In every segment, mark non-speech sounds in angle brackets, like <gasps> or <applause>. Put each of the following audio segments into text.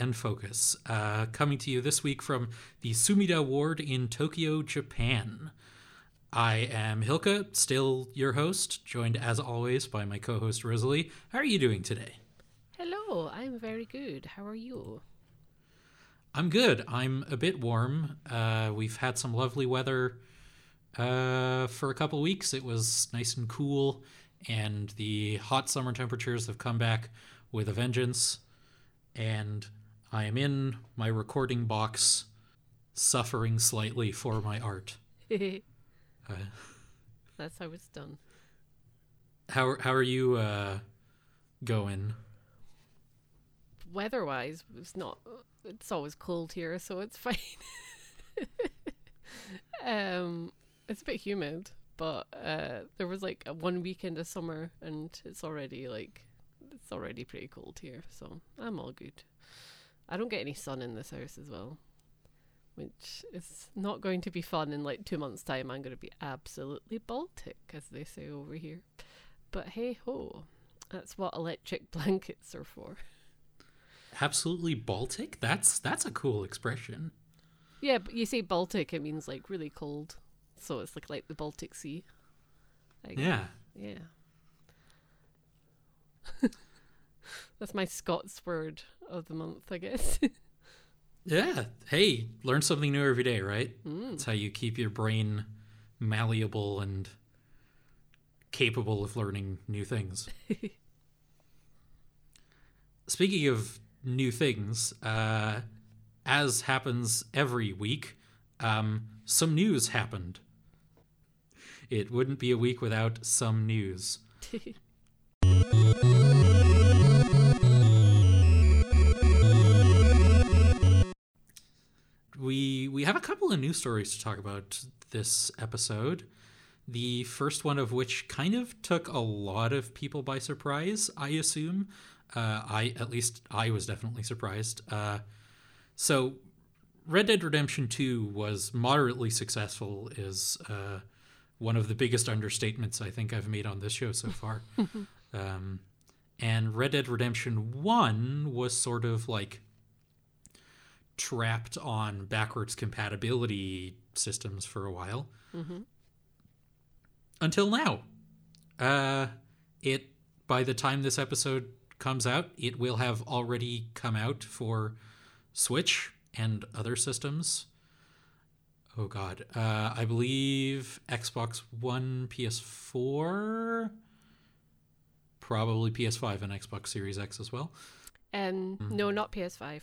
And welcome to End Focus, uh, coming to you this week from the Sumida Ward in Tokyo, Japan. I am Hilka, still your host, joined as always by my co host Rosalie. How are you doing today? Hello, I'm very good. How are you? I'm good. I'm a bit warm. Uh, we've had some lovely weather uh, for a couple weeks. It was nice and cool, and the hot summer temperatures have come back with a vengeance. And I am in my recording box, suffering slightly for my art. <laughs> Uh, That's how it's done. how how are you uh, going? Weather-wise, it's not. It's always cold here, so it's <laughs> fine. um, it's a bit humid, but uh, there was like a one weekend of summer, and it's already like it's already pretty cold here, so I'm all good. I don't get any sun in this house as well, which is not going to be fun in like two months' time. I'm going to be absolutely Baltic, as they say over here. But hey ho, that's what electric <laughs> blankets are for. Absolutely Baltic? That's that's a cool expression. Yeah, but you say Baltic, it means like really cold. So it's like like the Baltic Sea. Guess. Yeah. Yeah. <laughs> That's my Scots word of the month, I guess. <laughs> Yeah. Hey, learn something new every day, right? That's how you keep your brain malleable and capable of learning new things. <laughs> Speaking of new things, uh, as happens every week, um, some news happened. It wouldn't be a week without some news. <laughs> we we have a couple of news stories to talk about this episode. The first one of which kind of took a lot of people by surprise. I assume. Uh, I at least I was definitely surprised. Uh, so, Red Dead Redemption Two was moderately successful. Is uh, one of the biggest understatements I think I've made on this show so <laughs> far. <laughs> um, and Red Dead Redemption One was sort of like trapped on backwards compatibility systems for a while until now. Uh, it by the time this episode comes out, it will have already come out for Switch and other systems. Oh God, uh, I believe Xbox One, PS4, probably PS5 and Xbox Series X as well. And Mm-hmm. no, not PS5.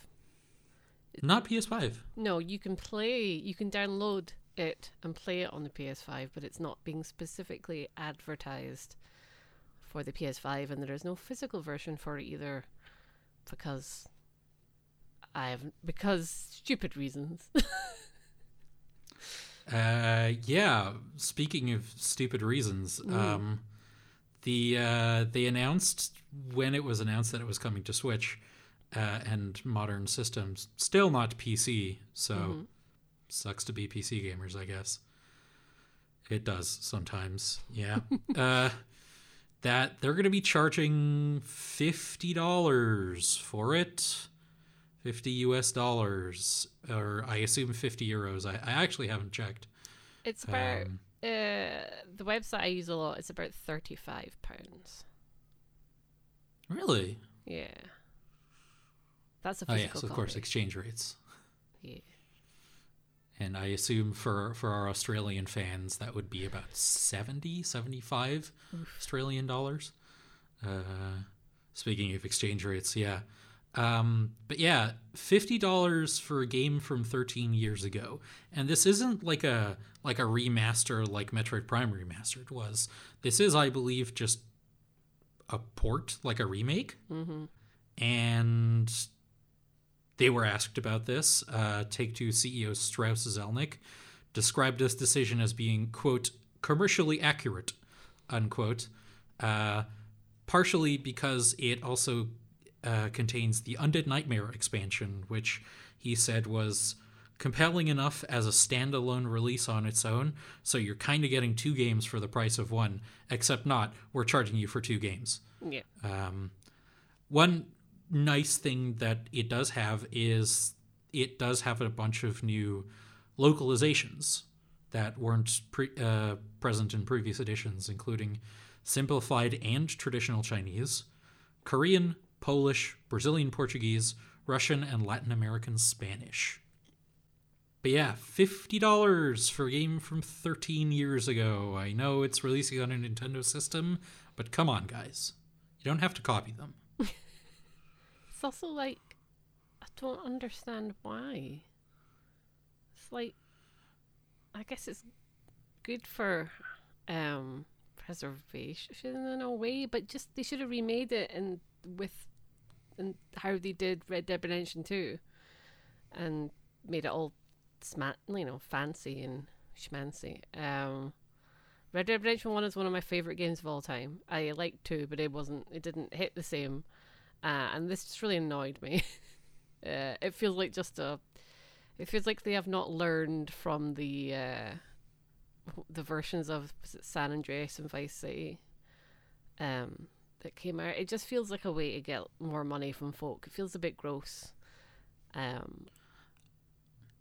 Not PS5. No, you can play, you can download it and play it on the PS5, but it's not being specifically advertised for the PS5, and there is no physical version for it either because I have because stupid reasons. <laughs> Uh, yeah. Speaking of stupid reasons, um, the uh, they announced when it was announced that it was coming to Switch uh, and modern systems, still not PC. So sucks to be PC gamers, I guess. It does sometimes. Yeah. <laughs> uh, that they're going to be charging fifty dollars for it. 50 US dollars, or I assume 50 euros. I, I actually haven't checked. it's about Um, uh, the website I use a lot. It's about thirty-five pounds. Really? Yeah, that's a Oh, physical yes, of course, exchange rates. Yeah. And I assume for, for our Australian fans, that would be about 70, 75 Australian dollars. Uh, speaking of exchange rates, yeah. Um, but yeah, fifty dollars for a game from thirteen years ago, and this isn't like a like a remaster like Metroid Prime Remastered was. This is, I believe, just a port, like a remake. Mm-hmm. And they were asked about this. Uh, Take Two CEO Strauss Zelnick described this decision as being quote commercially accurate, unquote. Uh, partially because it also uh, contains the Undead Nightmare expansion, which he said was compelling enough as a standalone release on its own. So you're kind of getting two games for the price of one, except not. We're charging you for two games. Yeah. Um, one nice thing that it does have is it does have a bunch of new localizations that weren't pre- uh, present in previous editions, including simplified and traditional Chinese, Korean, Polish, Brazilian Portuguese, Russian, and Latin American Spanish. But yeah, $50 for a game from 13 years ago. I know it's releasing on a Nintendo system, but come on, guys. You don't have to copy them. Also like I don't understand why. It's like I guess it's good for um preservation in a way, but just they should have remade it and with and how they did Red Dead Redemption 2 and made it all smat you know, fancy and schmancy. Um Red Dead Redemption 1 is one of my favorite games of all time. I liked 2, but it wasn't it didn't hit the same. Uh, and this just really annoyed me. <laughs> uh, it feels like just a it feels like they have not learned from the uh, the versions of San Andreas and Vice City um, that came out. It just feels like a way to get more money from folk. It feels a bit gross. Um,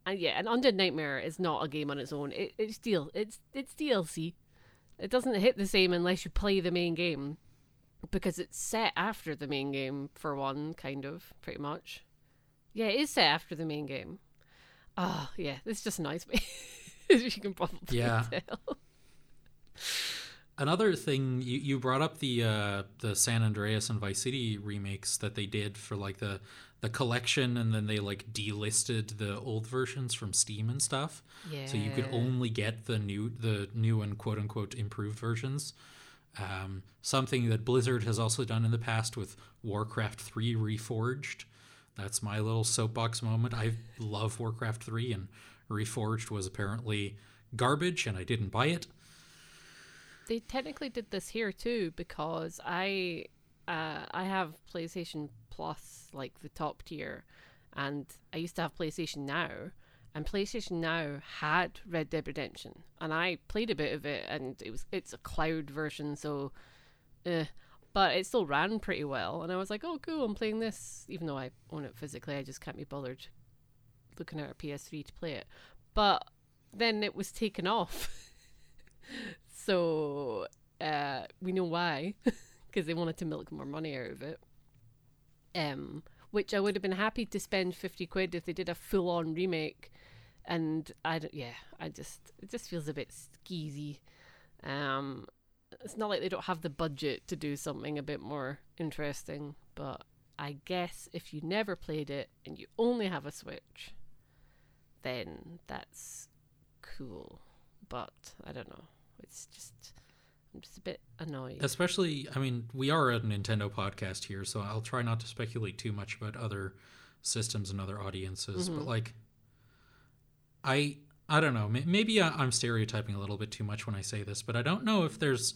and yeah, and Undead Nightmare is not a game on its own. It, it's deal. It's it's DLC. It doesn't hit the same unless you play the main game, because it's set after the main game for one, kind of, pretty much. Yeah, it is set after the main game. Oh, yeah, this just annoys me. <laughs> As you can probably Yeah. tell. Another thing you, you brought up the uh, the San Andreas and Vice City remakes that they did for like the the collection, and then they like delisted the old versions from Steam and stuff. Yeah. So you could only get the new the new and quote unquote improved versions. Um, something that Blizzard has also done in the past with Warcraft 3 Reforged. That's my little soapbox moment. I love Warcraft 3 and Reforged was apparently garbage and I didn't buy it. they technically did this here too because I uh, I have PlayStation Plus like the top tier, and I used to have PlayStation Now, and PlayStation Now had Red Dead Redemption, and I played a bit of it, and it was it's a cloud version, so, eh, but it still ran pretty well, and I was like, oh cool, I'm playing this, even though I own it physically, I just can't be bothered looking at a PS3 to play it, but then it was taken off. <laughs> So uh, we know why, <laughs> because they wanted to milk more money out of it. Um, which I would have been happy to spend fifty quid if they did a full-on remake. And I don't, yeah, I just it just feels a bit skeezy. Um, it's not like they don't have the budget to do something a bit more interesting, but I guess if you never played it and you only have a Switch, then that's cool. But I don't know. It's just I'm just a bit annoyed. Especially, I mean, we are a Nintendo podcast here, so I'll try not to speculate too much about other systems and other audiences. But like, I I don't know. Maybe I- I'm stereotyping a little bit too much when I say this, but I don't know if there's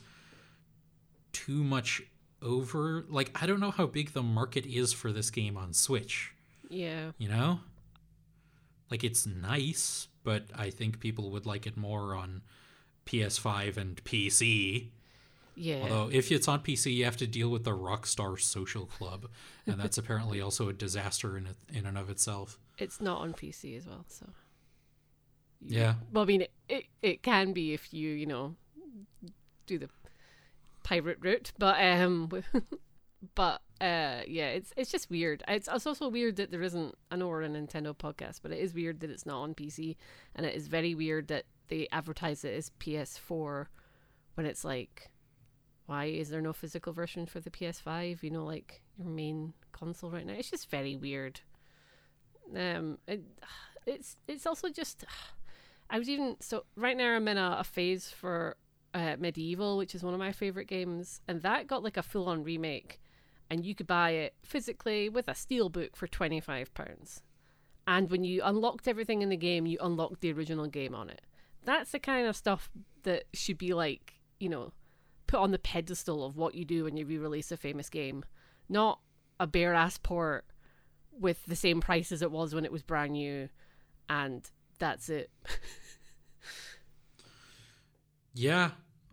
too much over. Like, I don't know how big the market is for this game on Switch. yeah. You know, like it's nice, but I think people would like it more on PS5 and PC. Yeah. Although, if it's on PC, you have to deal with the Rockstar Social Club, and that's <laughs> apparently also a disaster in it, in and of itself. it's not on PC as well, so Yeah, well, I mean, it, it it can be if you you know do the pirate route, but um, <laughs> but uh, yeah, it's it's just weird. It's it's also weird that there isn't. I know we're a Nintendo podcast, but it is weird that it's not on PC, and it is very weird that they advertise it as PS4 when it's like, why is there no physical version for the PS5? You know, like your main console right now. It's just very weird. Um, it, it's it's also just. I was even so right now. I'm in a, a phase for uh, MediEvil, which is one of my favorite games, and that got like a full-on remake, and you could buy it physically with a steelbook for twenty five pounds. And when you unlocked everything in the game, you unlocked the original game on it. That's the kind of stuff that should be like, you know, put on the pedestal of what you do when you re-release a famous game, not a bare ass port with the same price as it was when it was brand new, and that's it. yeah,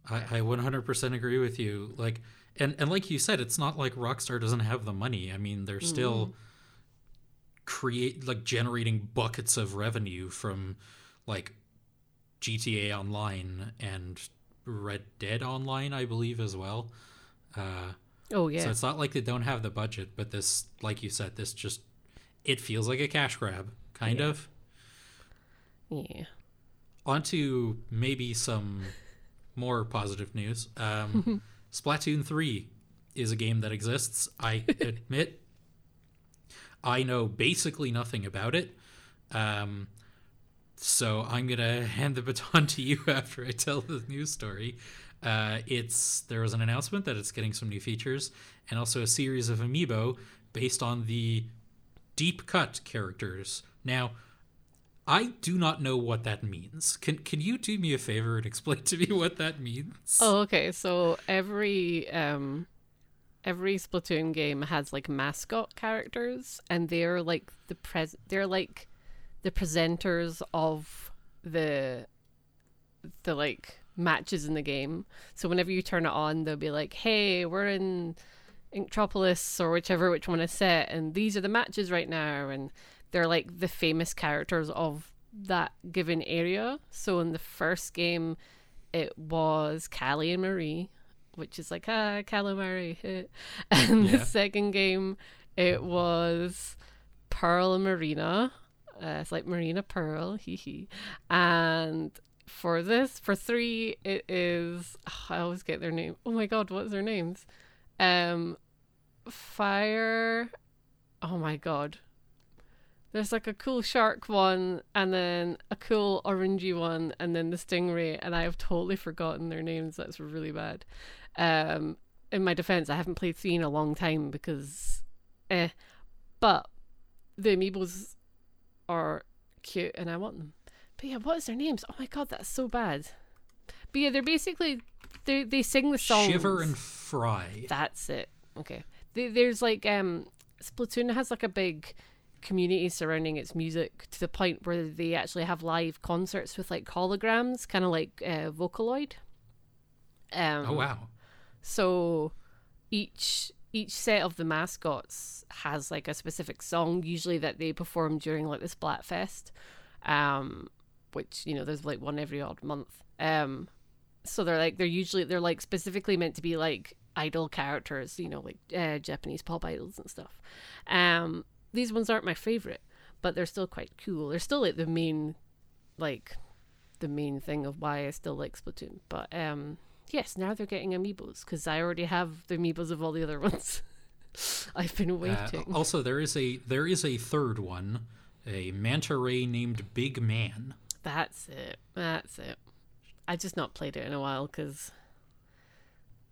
I, I 100% agree with you. Like, and and like you said, it's not like Rockstar doesn't have the money. I mean, they're still create like generating buckets of revenue from like GTA Online and Red Dead Online, I believe, as well. Uh, Oh yeah. So it's not like they don't have the budget, but this, like you said, this just it feels like a cash grab, kind Yeah. of. Yeah. onto maybe some more positive news. Um, <laughs> Splatoon 3 is a game that exists. I <laughs> admit I know basically nothing about it. Um, so I'm going <laughs> to hand the baton to you after I tell the news story. Uh, it's there was an announcement that it's getting some new features and also a series of amiibo based on the deep cut characters. Now, I do not know what that means. Can can you do me a favor and explain to me what that means? Oh, okay. So every um every Splatoon game has like mascot characters and they're like the pres they're like the presenters of the the like matches in the game. So whenever you turn it on, they'll be like, "Hey, we're in Inktropolis or whichever which one is set and these are the matches right now." And they're like the famous characters of that given area. So in the first game, it was Callie and Marie, which is like ah calamari. and <laughs> Yeah. the second game, it was Pearl and Marina. Uh, it's like Marina Pearl, <laughs> hee hee. And for this, for three, it is <sighs> I always get their name. Oh my god, what's their names? Um, Fire. Oh my god. There's like a cool shark one, and then a cool orangey one, and then the stingray, and I have totally forgotten their names. That's really bad. Um, in my defense, I haven't played three in a long time because, eh. But the amiibos are cute, and I want them. But yeah, what is their names? Oh my god, that's so bad. But yeah, they're basically they they sing the songs. Shiver and Frye. That's it. Okay. There- There's like um Splatoon has like a big community surrounding its music to the point where they actually have live concerts with like holograms, kind of like uh, Vocaloid. Um, Oh wow. so each each set of the mascots has like a specific song, usually that they perform during like the Splatfest, um, which you know there's like one every odd month. Um, so they're like they're usually they're like specifically meant to be like idol characters, you know, like uh, Japanese pop idols and stuff. Um, these ones aren't my favorite, but they're still quite cool. They're still like the main, like, the main thing of why I still like Splatoon. But um, yes, now they're getting amiibos because I already have the amiibos of all the other <laughs> ones. I've been Uh, waiting. also, there is a there is a third one, a manta ray named Big Man. That's it. That's it. I just not played it in a while because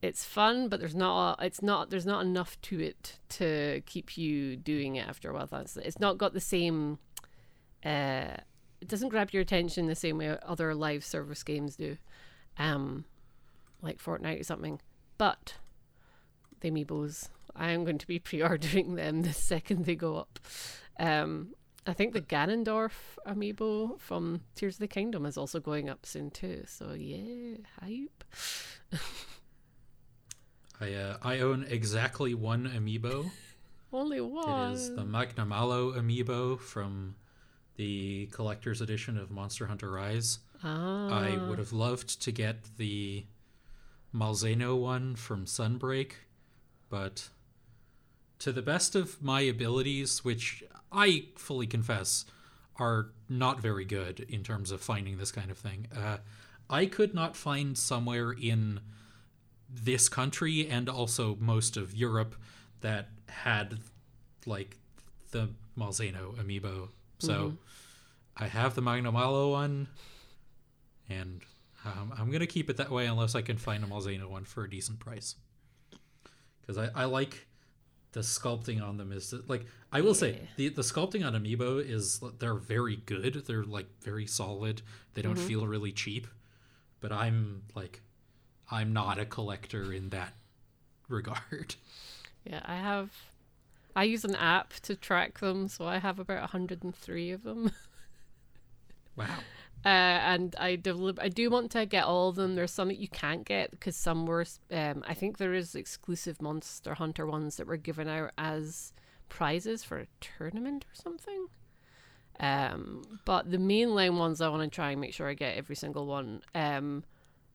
it's fun, but there's not. It's not. There's not enough to it to keep you doing it after a while. That's it's not got the same. Uh, it doesn't grab your attention the same way other live service games do, um, like Fortnite or something. But the amiibos, I am going to be <laughs> pre-ordering them the second they go up. Um, I think the Ganondorf amiibo from Tears of the Kingdom is also going up soon too. So yeah, hype. <laughs> I uh, I own exactly one amiibo. <laughs> Only one. It is the Magnamalo amiibo from the collector's edition of Monster Hunter Rise. ah, I would have loved to get the Malzeno one from Sunbreak, but to the best of my abilities, which I fully confess are not very good in terms of finding this kind of thing, uh, I could not find somewhere in this country and also most of Europe that had like the Malzeno amiibo. So I have the Magnamalo one, and um, I'm gonna keep it that way unless I can find a Malzeno one for a decent price. Because I, I like the sculpting on them is like I will say the the sculpting on amiibo is they're very good. They're like very solid. They don't feel really cheap. But I'm like I'm not a collector in that regard. yeah, I have. I use an app to track them, so I have about 103 of them. <laughs> Wow. Uh, and I delib- I do want to get all of them. There's some that you can't get because some were. Um, I think there is exclusive Monster Hunter ones that were given out as prizes for a tournament or something. Um, but the mainline ones I want to try and make sure I get every single one. Um,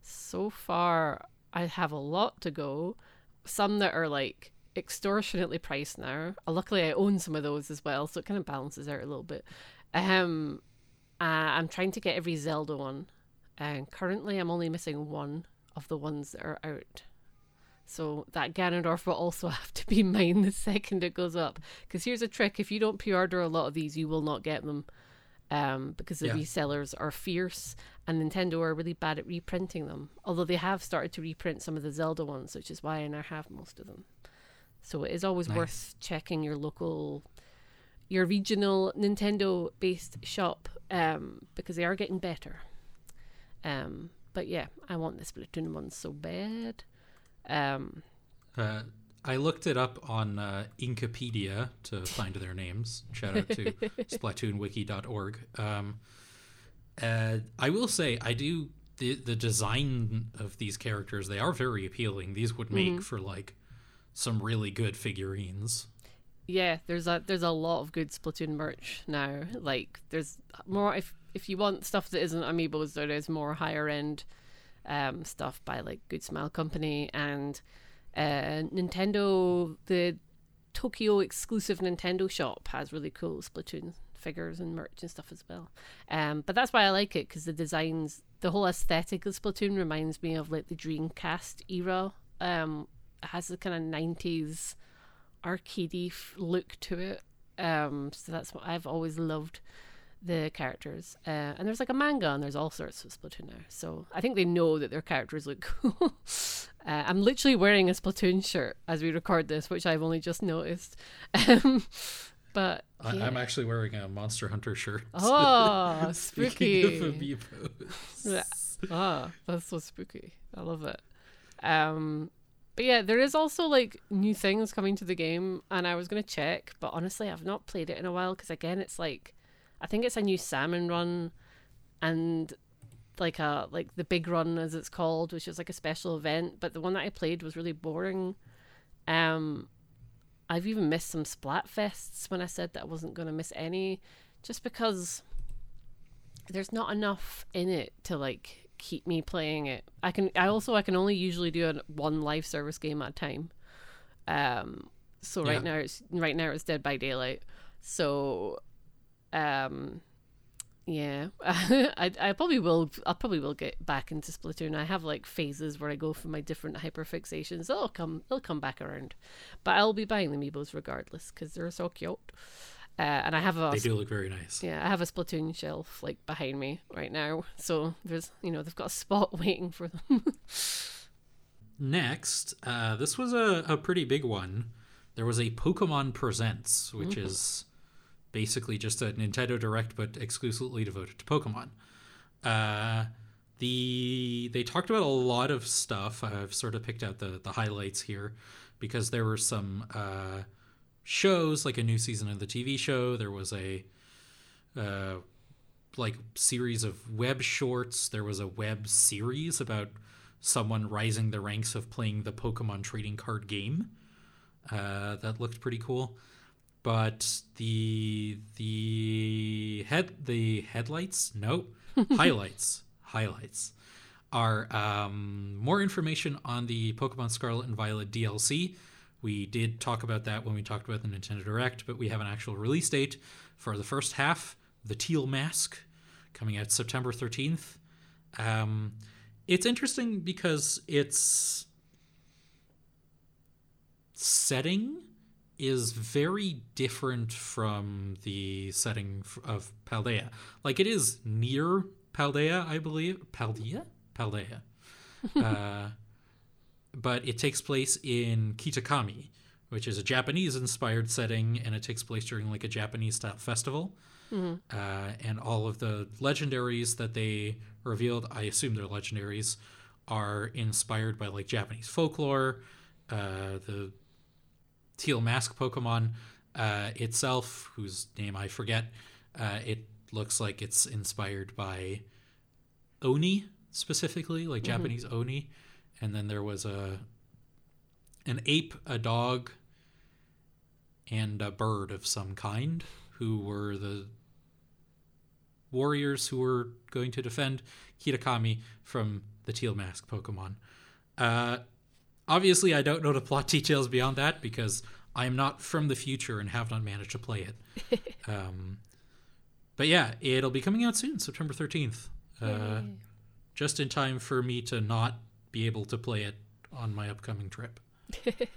so far I have a lot to go. Some that are like extortionately priced now. Uh, luckily, I own some of those as well, so it kind of balances out a little bit. Um, uh, I'm trying to get every Zelda one, and currently I'm only missing one of the ones that are out. So that Ganondorf will also <laughs> have to be mine the second it goes up. Because here's a trick: if you don't pre-order a lot of these, you will not get them. Um, because the Yeah. resellers are fierce, and Nintendo are really bad at reprinting them. Although they have started to reprint some of the Zelda ones, which is why I now have most of them. So it is always Nice. worth checking your local, your regional Nintendo based shop um, because they are getting better. Um, but yeah, I want the Splatoon one so bad. Um, Uh, I looked it up on uh, Inkipedia to find their names. Shout out to <laughs> SplatoonWiki.org. Um, uh, I will say, I do the the design of these characters. They are very appealing. These would make for like some really good figurines. yeah, there's a there's a lot of good Splatoon merch now. Like there's more if if you want stuff that isn't amiibos, there is more higher end um, stuff by like Good Smile Company and uh, Nintendo. The Tokyo exclusive Nintendo shop has really cool Splatoon figures and merch and stuff as well. Um, but that's why I like it because the designs, the whole aesthetic of Splatoon reminds me of like the Dreamcast era. Um, it has the kind of nineties arcadey look to it. Um, so that's what I've always loved the characters. Uh, and there's like a manga and there's all sorts of Splatoon now. So I think they know that their characters look <laughs> cool. uh, I'm literally wearing a Splatoon shirt as we record this, which I've only just noticed. Um, but I, yeah. I'm actually wearing a Monster Hunter shirt. <laughs> oh, Speaking of spooky. amiibos. <laughs> Ah, that's so spooky. I love it. Um, but yeah, there is also like new things coming to the game, and I was gonna check, but honestly, I've not played it in a while because again, it's like, I think it's a new salmon run, and like a like the big run as it's called, which is like a special event. But the one that I played was really boring. Um, I've even missed some Splatfests when I said that I wasn't gonna miss any, just because there's not enough in it to like keep me playing it. I can I also I can only usually do a one live service game at a time. Um so right Yeah. now it's right now it's Dead by Daylight. So um yeah. <laughs> I I probably will I probably will get back into Splatoon. I have like phases where I go for my different hyperfixations. They'll come they'll come back around. But I'll be buying the amiibos regardless cuz they're so cute. Uh, and I have a They do look very nice. yeah, I have a Splatoon shelf like behind me right now. So there's, you know, they've got a spot <laughs> waiting for them. Next, uh, this was a, a pretty big one. There was a Pokemon Presents, which is basically just a Nintendo Direct but exclusively devoted to Pokemon. Uh, the they talked about a lot of stuff. I've sort of picked out the the highlights here because there were some uh, shows, like a new season of the TV show. There was a uh, like series of web shorts. There was a web series about someone rising the ranks of playing the Pokemon trading card game. Uh, that looked pretty cool. But the the head the headlights no <laughs> highlights highlights are um, more information on the Pokemon Scarlet and Violet DLC. We did talk about that when we talked about the Nintendo Direct, but we have an actual release date for the first half, the Teal Mask, coming out September 13th. Um, it's interesting because its setting is very different from the setting of Paldea. Like it is near Paldea, I believe. Paldea? Paldea. <laughs> uh, but it takes place in Kitakami, which is a Japanese inspired setting, and it takes place during like a Japanese style festival. Uh, and all of the legendaries that they revealed, I assume they're legendaries, are inspired by like Japanese folklore. Uh, the teal mask Pokemon uh, itself, whose name I forget, uh, it looks like it's inspired by oni specifically, like Japanese oni, and then there was a an ape, a dog, and a bird of some kind who were the warriors who were going to defend Kitakami from the Teal Mask Pokemon. Uh, obviously, I don't know the plot <laughs> details beyond that because I am not from the future and have not managed to play it. <laughs> um, but yeah, it'll be coming out soon, September 13th. Uh, just in time for me to not be able to play it on my upcoming trip. <laughs>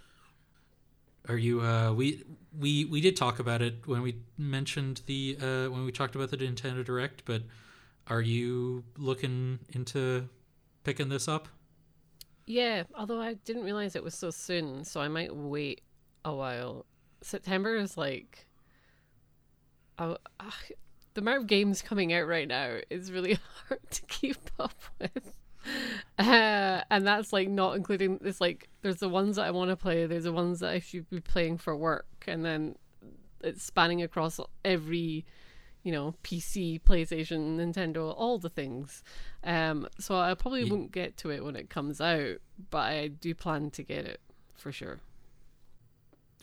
Are you uh we we we did talk about it when we mentioned the uh when we talked about the Nintendo Direct, but are you looking into picking this up? Yeah, although I didn't realize it was so soon, so I might wait a while. September is like, ah, the amount of games coming out right now is really <laughs> hard to keep up with. Uh, and that's like not including it's like there's the ones that I want to play, there's the ones that I should be playing for work, and then it's spanning across every you know, PC, PlayStation, Nintendo, all the things. Um, so I probably Ye- won't get to it when it comes out, but I do plan to get it for sure.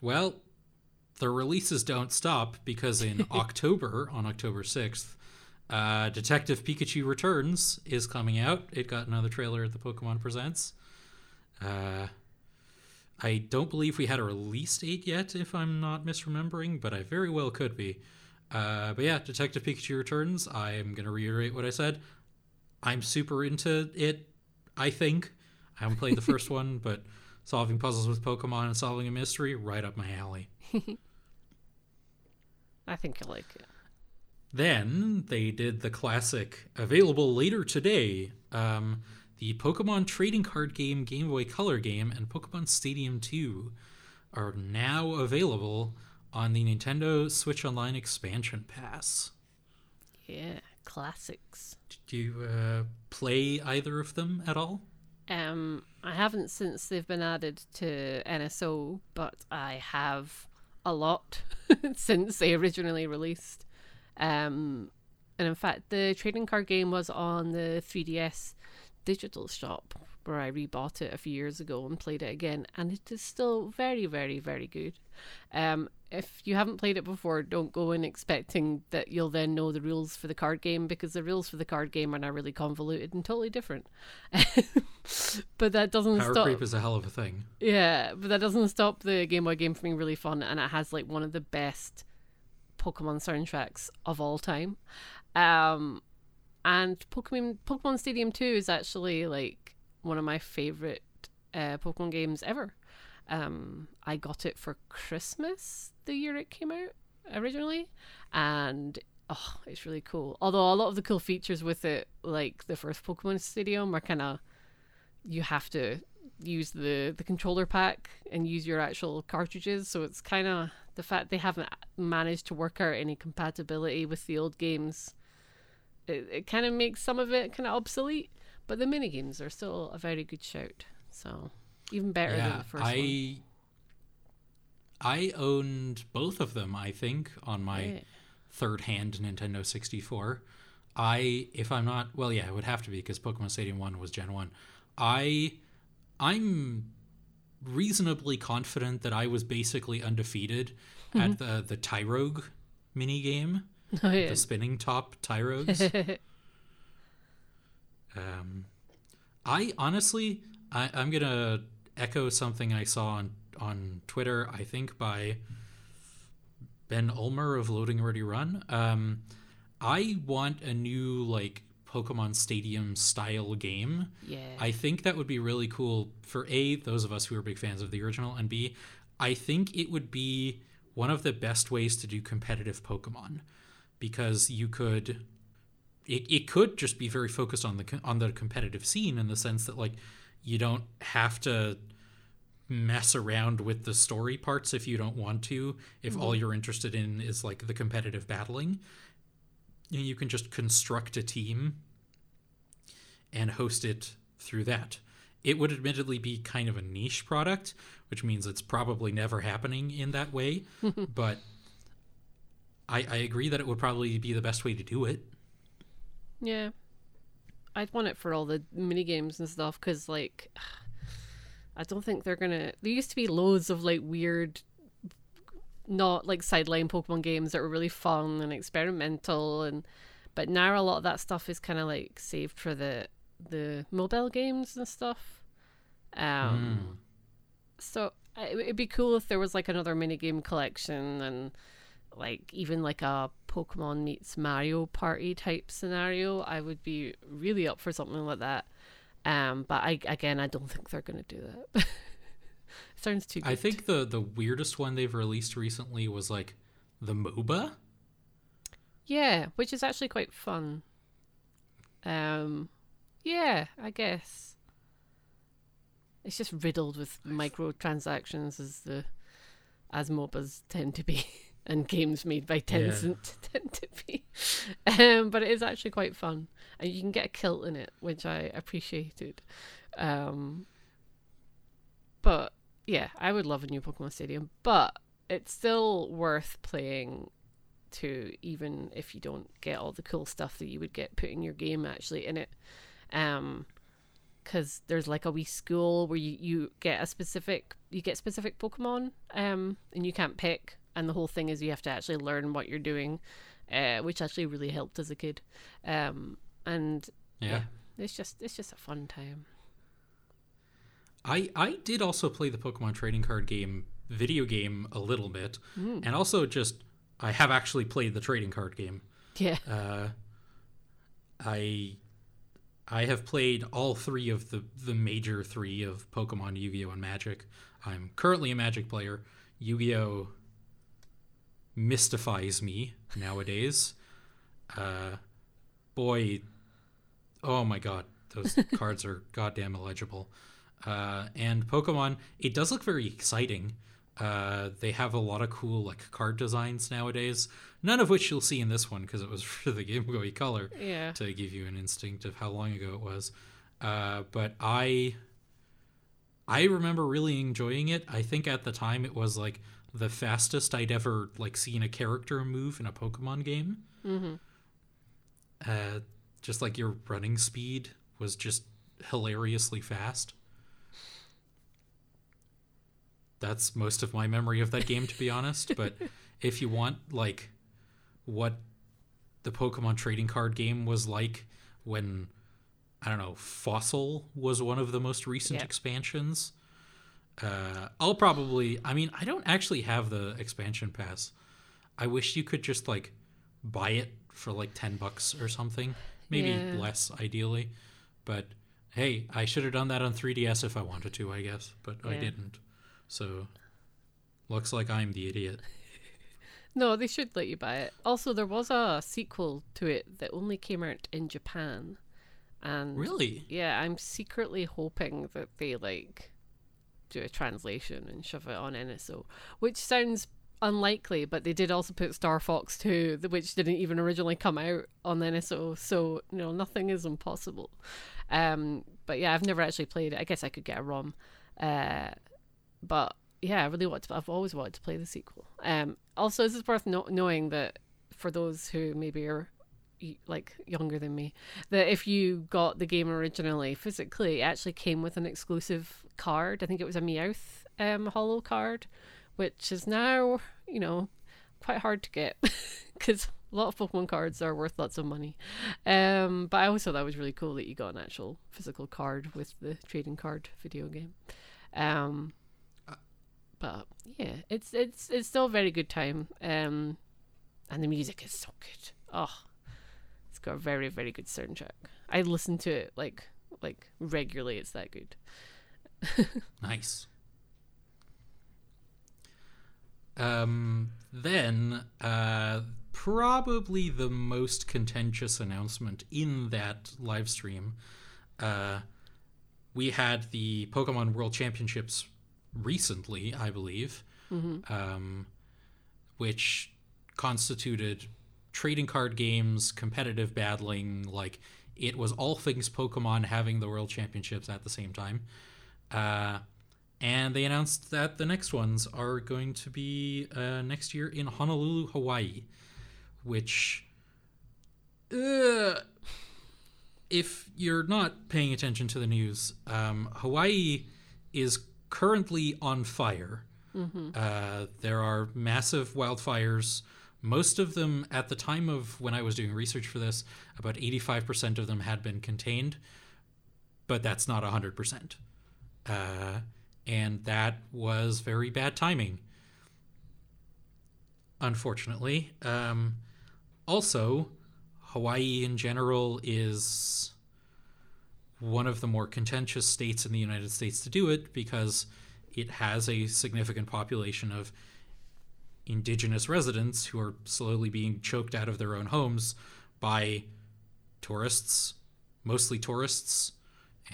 Well, the releases don't stop because in <laughs> October, on October 6th, uh, Detective Pikachu Returns is coming out. It got another trailer at the Pokemon Presents. Uh, I don't believe we had a release date yet, if I'm not misremembering, but I very well could be. Uh, but yeah, Detective Pikachu Returns. I am going to reiterate what I said. I'm super into it, I think. I haven't played the <laughs> first one, but solving puzzles with Pokemon and solving a mystery, right up my alley. <laughs> I think you'll like it. Then they did the classic, available later today, um, the Pokemon trading card game, Game Boy Color game, and Pokemon Stadium 2 are now available on the Nintendo Switch Online expansion pass. Yeah, classics. Did you uh, play either of them at all? Um, I haven't since they've been added to NSO, but I have a lot <laughs> since they originally released. Um, and in fact, the trading card game was on the 3DS digital shop where I rebought it a few years ago and played it again, and it is still very, very, very good. Um, if you haven't played it before, don't go in expecting that you'll then know the rules for the card game because the rules for the card game are now really convoluted and totally different. <laughs> but that doesn't Power stop. creep is a hell of a thing. Yeah, but that doesn't stop the Game Boy game from being really fun, and it has like one of the best Pokemon soundtracks of all time. Um, and Pokemon Pokemon Stadium Two is actually like one of my favorite uh, Pokemon games ever. Um, I got it for Christmas the year it came out originally, and oh, it's really cool. Although a lot of the cool features with it, like the first Pokemon Stadium, are kind of you have to use the the controller pack and use your actual cartridges. So it's kind of the fact they haven't managed to work out any compatibility with the old games. It, it kind of makes some of it kind of obsolete, but the mini games are still a very good shout. So even better than the first I one. I owned both of them. I think on my Yeah. third hand Nintendo 64. I, if I'm not, well, yeah, it would have to be because Pokemon Stadium 1 was Gen 1. I, I'm reasonably confident that I was basically undefeated at the, the Tyrogue mini game, <laughs> Oh yeah. the spinning top Tyrogues. <laughs> um, I honestly, I, I'm going to echo something I saw on, on Twitter, I think by Ben Ulmer of Loading Ready Run. Um, I want a new like Pokemon Stadium style game. yeah. I think that would be really cool for A, those of us who are big fans of the original, and B, I think it would be one of the best ways to do competitive Pokemon because you could it, it could just be very focused on the on the competitive scene in the sense that like you don't have to mess around with the story parts if you don't want to if all mm-hmm. you're interested in is like the competitive battling. You, you can just construct a team and host it through that. It would admittedly be kind of a niche product which means it's probably never happening in that way <laughs> but I, I agree that it would probably be the best way to do it. Yeah. I'd want it for all the mini games and stuff because like I don't think they're gonna. There used to be loads of like weird, not like sideline Pokemon games that were really fun and experimental, and but now a lot of that stuff is kind of like saved for the the mobile games and stuff. Um, Mm. so it would be cool if there was like another minigame collection and like even like a Pokemon meets Mario Party type scenario. I would be really up for something like that. Um, but I again, I don't think they're gonna do that. <laughs> Sounds too. Good. I think the the weirdest one they've released recently was like the MOBA. Yeah, which is actually quite fun. Um, yeah, I guess it's just riddled with microtransactions as the as MOBAs tend to be, <laughs> and games made by Tencent <laughs> tend to be. Um, but it is actually quite fun, and you can get a kilt in it, which I appreciated. Um, but yeah, I would love a new Pokemon Stadium, but it's still worth playing to even if you don't get all the cool stuff that you would get putting your game actually in it um because there's like a wee school where you, you get a specific you get specific pokemon um and you can't pick and the whole thing is you have to actually learn what you're doing uh which actually really helped as a kid um and Yeah. it's just it's just a fun time I I did also play the Pokemon trading card game video game a little bit, Mm. and also just I have actually played the trading card game. yeah Uh, I I have played all three of the the major three of Pokemon, Yu-Gi-Oh, and Magic. I'm currently a Magic player. Yu-Gi-Oh mystifies me nowadays. Uh, boy, oh my god, those <laughs> cards are goddamn illegible. Uh, and Pokemon, it does look very exciting. Uh, they have a lot of cool like card designs nowadays. None of which you'll see in this one because it was <laughs> for the Game Boy Color yeah to give you an instinct of how long ago it was. Uh, but I, I remember really enjoying it. I think at the time it was like the fastest I'd ever like seen a character move in a Pokemon game. mm-hmm. Uh, just like your running speed was just hilariously fast. That's most of my memory of that game, to be <laughs> honest. But if you want, like, what the Pokemon trading card game was like when, I don't know, Fossil was one of the most recent Yeah. expansions, uh, I'll probably, I mean, I don't actually have the expansion pass. I wish you could just, like, buy it for like 10 bucks or something. Maybe Yeah. less, ideally. But hey, I should have done that on 3DS if I wanted to, I guess. But I didn't. So looks like I'm the idiot. No, they should let you buy it. Also, there was a sequel to it that only came out in Japan, and Really? yeah, I'm secretly hoping that they like do a translation and shove it on NSO, which sounds unlikely. But they did also put Star Fox 2, which didn't even originally come out on NSO, so you know nothing is impossible. Um, but yeah, I've never actually played it. I guess I could get a ROM, uh, but yeah, I really want to. I've always wanted to play the sequel. Um, also, this is worth no- knowing that for those who maybe are like younger than me, that if you got the game originally physically, it actually came with an exclusive card. I think it was a Meowth um, holo card, which is now you know quite hard to get <laughs> because a lot of Pokemon cards are worth lots of money. Um, but I always thought that was really cool that you got an actual physical card with the trading card video game. Um, but yeah, it's it's it's still a very good time. Um, and the music is so good. Oh, it's got a very very good soundtrack. I listen to it like like regularly. It's that good. <laughs> Nice. Um, then, uh, probably the most contentious announcement in that live stream, uh, we had the Pokemon World Championships recently, I believe, um, which constituted trading card games, competitive battling, like it was all things Pokemon having the World Championships at the same time. Uh, and they announced that the next ones are going to be uh, next year in Honolulu, Hawaii, which uh, if you're not paying attention to the news, um, Hawaii is currently on fire. Uh, there are massive wildfires. Most of them, at the time of when I was doing research for this, about 85% of them had been contained, but that's not 100%. Uh, and that was very bad timing, unfortunately. Um, also, Hawaii in general is one of the more contentious states in the United States to do it because it has a significant population of indigenous residents who are slowly being choked out of their own homes by tourists, mostly tourists,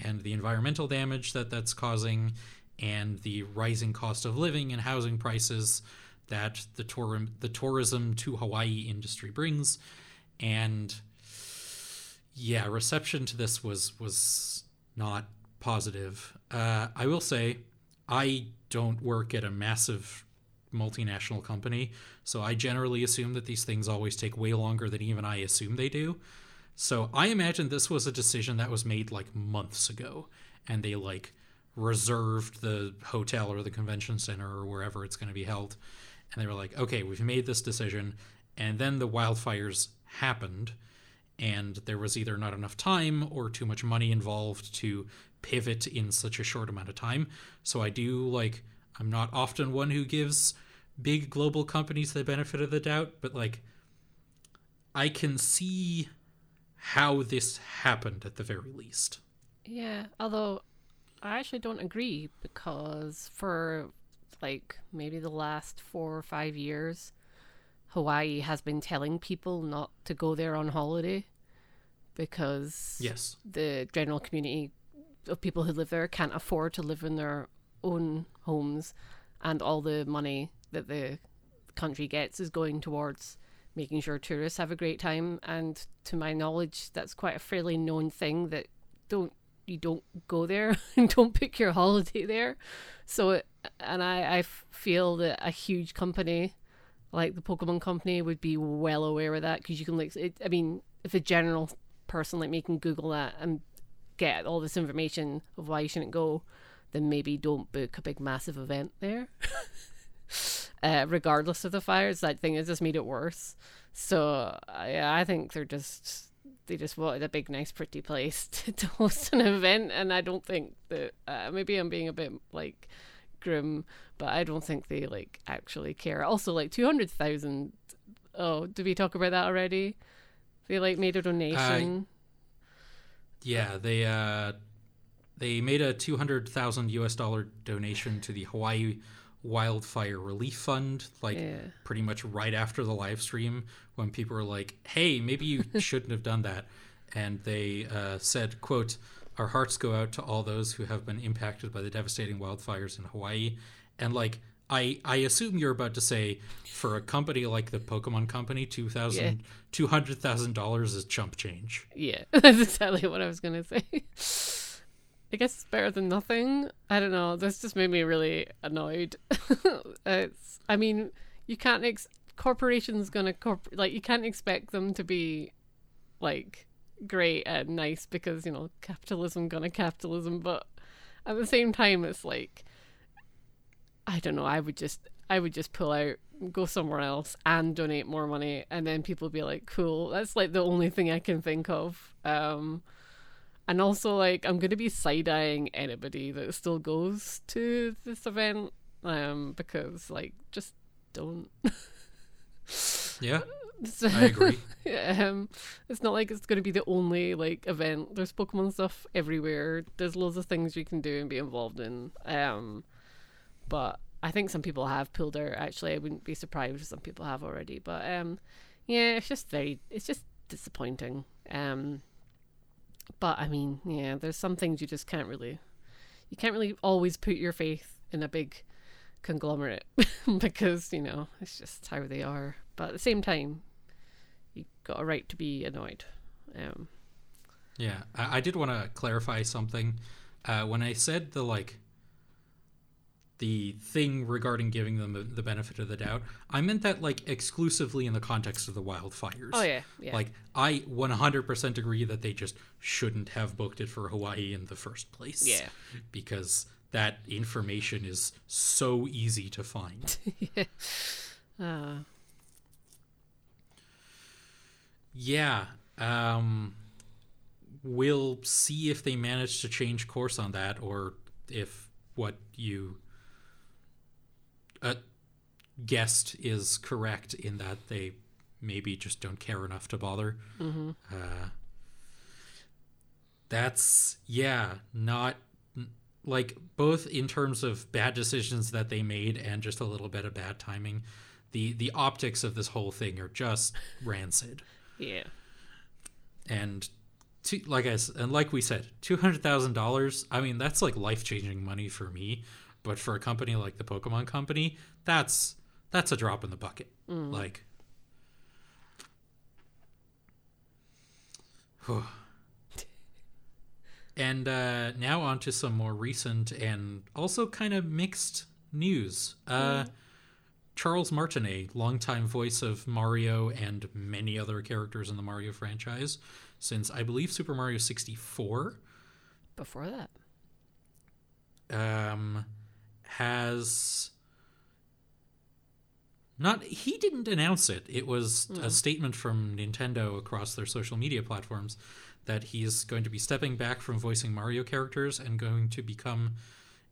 and the environmental damage that that's causing and the rising cost of living and housing prices that the tour- the tourism to Hawaii industry brings and yeah, reception to this was was not positive. Uh, I will say, I don't work at a massive multinational company, so I generally assume that these things always take way longer than even I assume they do. So I imagine this was a decision that was made like months ago, and they like reserved the hotel or the convention center or wherever it's going to be held, and they were like, okay, we've made this decision, and then the wildfires happened and there was either not enough time or too much money involved to pivot in such a short amount of time. So I do like I'm not often one who gives big global companies the benefit of the doubt, but like I can see how this happened at the very least. Yeah, although I actually don't agree because for like maybe the last four or five years, Hawaii has been telling people not to go there on holiday because Yes. the general community of people who live there can't afford to live in their own homes, and all the money that the country gets is going towards making sure tourists have a great time. And to my knowledge, that's quite a fairly known thing that don't you don't go there <laughs> and don't pick your holiday there. So, and I I feel that a huge company like the Pokemon Company would be well aware of that because you can like it, I mean if a general person like me can Google that and get all this information of why you shouldn't go, then maybe don't book a big massive event there. <laughs> uh, regardless of the fires, that thing has just made it worse. So I I think they're just they just wanted a big, nice, pretty place <laughs> to, to host an event, and I don't think that uh, maybe I'm being a bit like grim, but I don't think they like actually care. Also, like two hundred thousand. Oh, did we talk about that already? They like made a donation. Yeah, they uh, they made a two hundred thousand U.S. dollar donation to the Hawaii Wildfire Relief Fund, like Yeah. pretty much right after the live stream when people were like, "Hey, maybe you <laughs> shouldn't have done that," and they uh, said, "quote Our hearts go out to all those who have been impacted by the devastating wildfires in Hawaii," and like. I, I assume you're about to say for a company like the Pokemon Company, two thousand two hundred thousand dollars is chump change. Yeah, <laughs> that's exactly what I was gonna say. I guess it's better than nothing. I don't know. This just made me really annoyed. <laughs> it's. I mean, you can't. Ex- corporations gonna corp like you can't expect them to be like great and nice because you know capitalism gonna capitalism. But at the same time, it's like I don't know. I would just. I would just pull out, go somewhere else, and donate more money, and then people be like, "Cool." That's like the only thing I can think of. Um, and also, like, I'm gonna be side eyeing anybody that still goes to this event, um, because like, just don't. Yeah, <laughs> I agree. um, it's not like it's going to be the only like event. There's Pokemon stuff everywhere. There's loads of things you can do and be involved in. Um, but I think some people have pulled out. Actually, I wouldn't be surprised if some people have already. But um, yeah, it's just very, it's just disappointing. Um, but I mean, yeah, there's some things you just can't really, you can't really always put your faith in a big conglomerate <laughs> because you know it's just how they are. But at the same time, you got a right to be annoyed. Um, Yeah, I, I did want to clarify something. Uh, when I said the like the thing regarding giving them the, benefit of the doubt. I meant that like exclusively in the context of the wildfires. Oh yeah, yeah. Like I 100% agree that they just shouldn't have booked it for Hawaii in the first place. Yeah. Because that information is so easy to find. <laughs> uh, yeah. Um we'll see if they manage to change course on that or if what you uh, guessed is correct in that they maybe just don't care enough to bother. mm-hmm. Uh, that's yeah, not like both in terms of bad decisions that they made and just a little bit of bad timing. The the optics of this whole thing are just rancid. Yeah. And to, like I and like we said, two hundred thousand dollars. I mean, that's like life changing money for me. But for a company like the Pokemon Company, that's that's a drop in the bucket. Like, <sighs> and uh, now on to some more recent and also kind of mixed news. Uh, Charles Martinet, longtime voice of Mario and many other characters in the Mario franchise, since I believe Super Mario 64, Before that. um, has not. He didn't announce it. It was a hmm. statement from Nintendo across their social media platforms that he is going to be stepping back from voicing Mario characters and going to become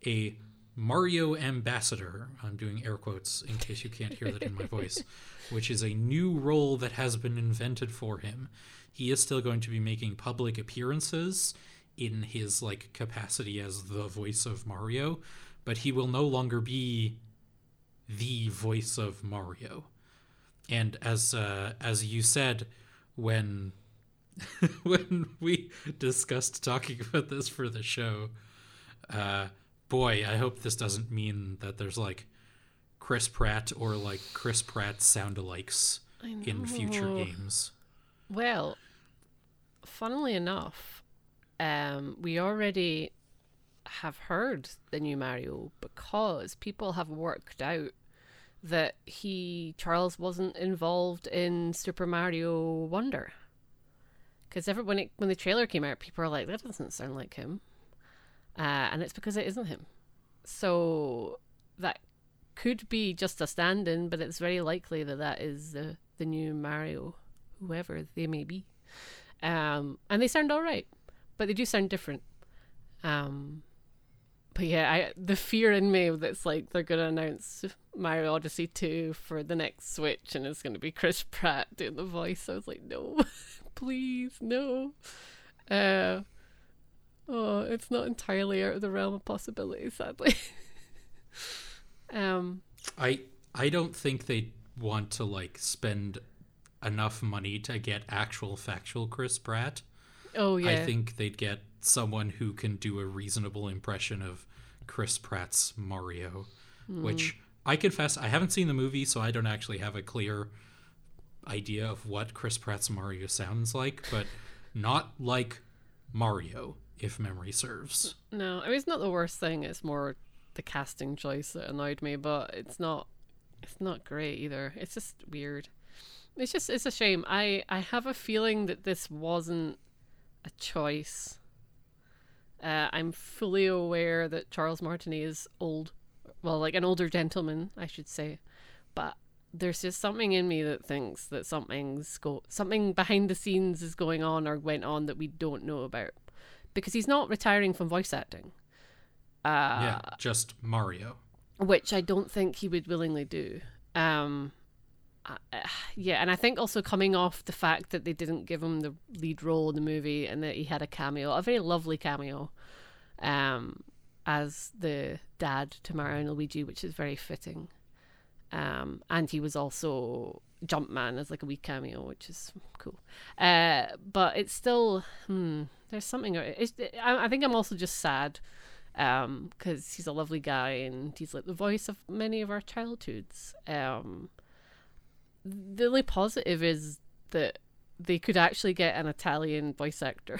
a Mario ambassador. I'm doing air quotes in case you can't hear that in my voice, <laughs> which is a new role that has been invented for him. He is still going to be making public appearances in his like capacity as the voice of Mario, but he will no longer be the voice of Mario. And as uh, as you said when <laughs> when we discussed talking about this for the show, uh, boy, I hope this doesn't mean that there's like Chris Pratt or like Chris Pratt sound-alikes in future games. Well, funnily enough, um, we already have heard the new Mario because people have worked out that he Charles wasn't involved in Super Mario Wonder. Because every when when the trailer came out, people are like, "That doesn't sound like him," uh, and it's because it isn't him. So that could be just a stand-in, but it's very likely that that is the the new Mario, whoever they may be. Um, and they sound all right, but they do sound different. Um, but yeah, I the fear in me that's like they're gonna announce Mario Odyssey two for the next Switch, and it's gonna be Chris Pratt doing the voice. I was like, no, <laughs> please, no. Uh, oh, it's not entirely out of the realm of possibility, sadly. <laughs> um, I I don't think they want to like spend enough money to get actual factual Chris Pratt. oh yeah, I think they'd get someone who can do a reasonable impression of Chris Pratt's Mario, which I confess I haven't seen the movie, so I don't actually have a clear idea of what Chris Pratt's Mario sounds like, but not like Mario, if memory serves. No, I mean it's not the worst thing. It's more the casting choice that annoyed me, but it's not. It's not great either. It's just weird. It's just it's a shame. I I have a feeling that this wasn't a choice. Uh, I'm fully aware that Charles Martinet is old, well, like an older gentleman, I should say, but there's just something in me that thinks that something's go something behind the scenes is going on or went on that we don't know about because he's not retiring from voice acting. Uh, yeah, just Mario. which I don't think he would willingly do. Um, uh, <sighs> uh, yeah, and I think also coming off the fact that they didn't give him the lead role in the movie and that he had a cameo, a very lovely cameo, um, as the dad to Mario and Luigi, which is very fitting. Um, and he was also Jumpman as like a wee cameo, which is cool. Uh, but it's still, hmm, there's something. It's, I, I think I'm also just sad um because he's a lovely guy and he's like the voice of many of our childhoods um the only positive is that they could actually get an italian voice actor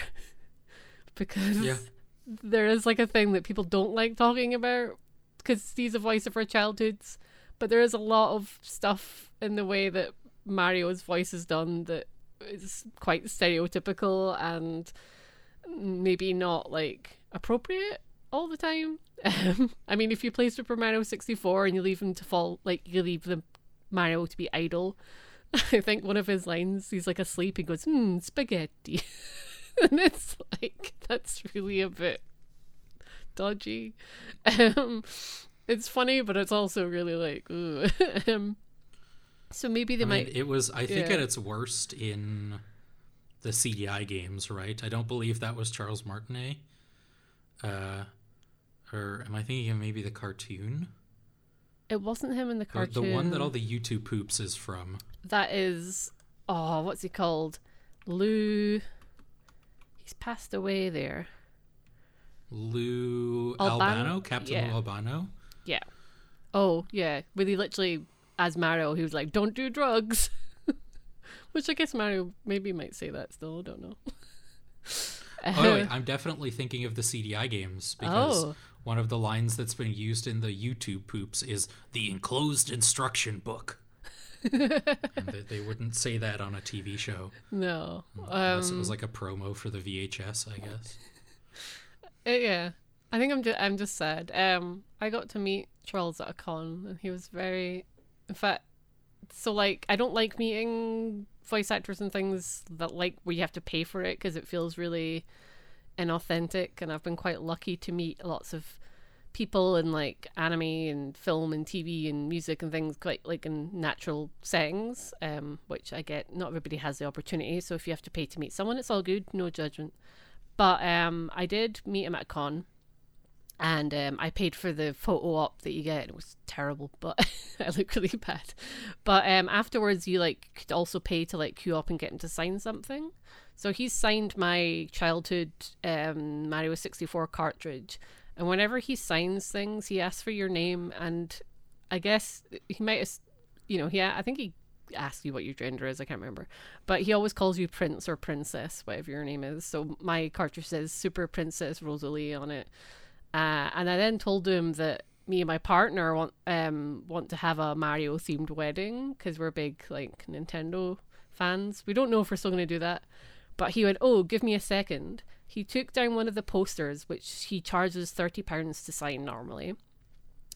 <laughs> because Yeah. there is like a thing that people don't like talking about because he's a voice of our childhoods. But there is a lot of stuff in the way that Mario's voice is done that is quite stereotypical and maybe not like appropriate all the time. <laughs> I mean, if you play Super Mario 64 and you leave him to fall, like you leave the Mario to be idle, <laughs> I think one of his lines, he's like asleep, he goes, hmm, spaghetti. <laughs> and it's like, that's really a bit dodgy. <laughs> Um, it's funny, but it's also really like, ooh. um, so maybe they I might. mean, it was. I think Yeah. at its worst in the CDI games, right? I don't believe that was Charles Martinet. Uh, or am I thinking of maybe the cartoon? It wasn't him in the cartoon. The one that all the YouTube poops is from. That is, oh, what's he called? Lou. He's passed away there. Lou Albano? Albano, Captain Yeah. Lou Albano. Yeah. Oh, yeah. Where he literally, as Mario, he was like, "Don't do drugs," <laughs> which I guess Mario maybe might say that still. I don't know. Oh, no, wait, <laughs> I'm definitely thinking of the CDI games because Oh. One of the lines that's been used in the YouTube poops is the enclosed instruction book. <laughs> and they, they wouldn't say that on a TV show no. unless it Um, was like a promo for the VHS, I guess. Uh, yeah, I think I'm just I'm just sad. Um, I got to meet Charles at a con, and he was very, in fact, so like I don't like meeting voice actors and things that like where you have to pay for it because it feels really inauthentic. And I've been quite lucky to meet lots of people in like anime and film and TV and music and things quite like in natural settings, um, which I get. Not everybody has the opportunity, so if you have to pay to meet someone, it's all good, no judgment. But um, I did meet him at a con, and um, I paid for the photo op that you get. It was terrible, but <laughs> I look really bad. But um, afterwards, you like could also pay to like queue up and get him to sign something. So he signed my childhood um, Mario sixty four cartridge, and whenever he signs things, he asks for your name, and I guess he might you know, yeah, I think he ask you what your gender is. I can't remember, but he always calls you Prince or Princess, whatever your name is. So my cartridge says Super Princess Rosalie on it, uh, and I then told him that me and my partner want um want to have a Mario themed wedding because we're big like Nintendo fans. We don't know if we're still going to do that, but he went, "Oh, give me a second. He took down one of the posters, which he charges thirty pounds to sign normally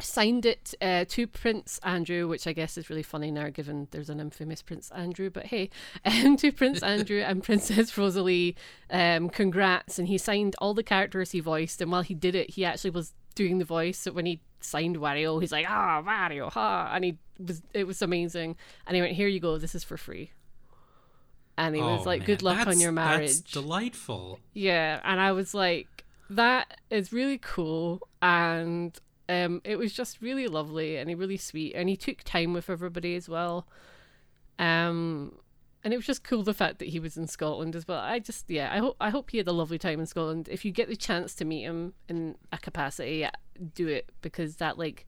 signed it uh, to Prince Andrew, which I guess is really funny now, given there's an infamous Prince Andrew. But hey, <laughs> um, to Prince <laughs> Andrew and Princess Rosalie, um, congrats! And he signed all the characters he voiced, and while he did it, he actually was doing the voice. So when he signed Wario, he's like, "Ah, Wario, ha!" And he was, it was amazing. And he went, "Here you go. This is for free." And he was Oh, like, man, "Good luck on that's- your That's marriage." delightful. Yeah, and I was like, that is really cool, and um, it was just really lovely and really sweet, and he took time with everybody as well. Um, and it was just cool the fact that he was in Scotland as well. I just, yeah, I hope I hope he had a lovely time in Scotland. If you get the chance to meet him in a capacity, do it because that like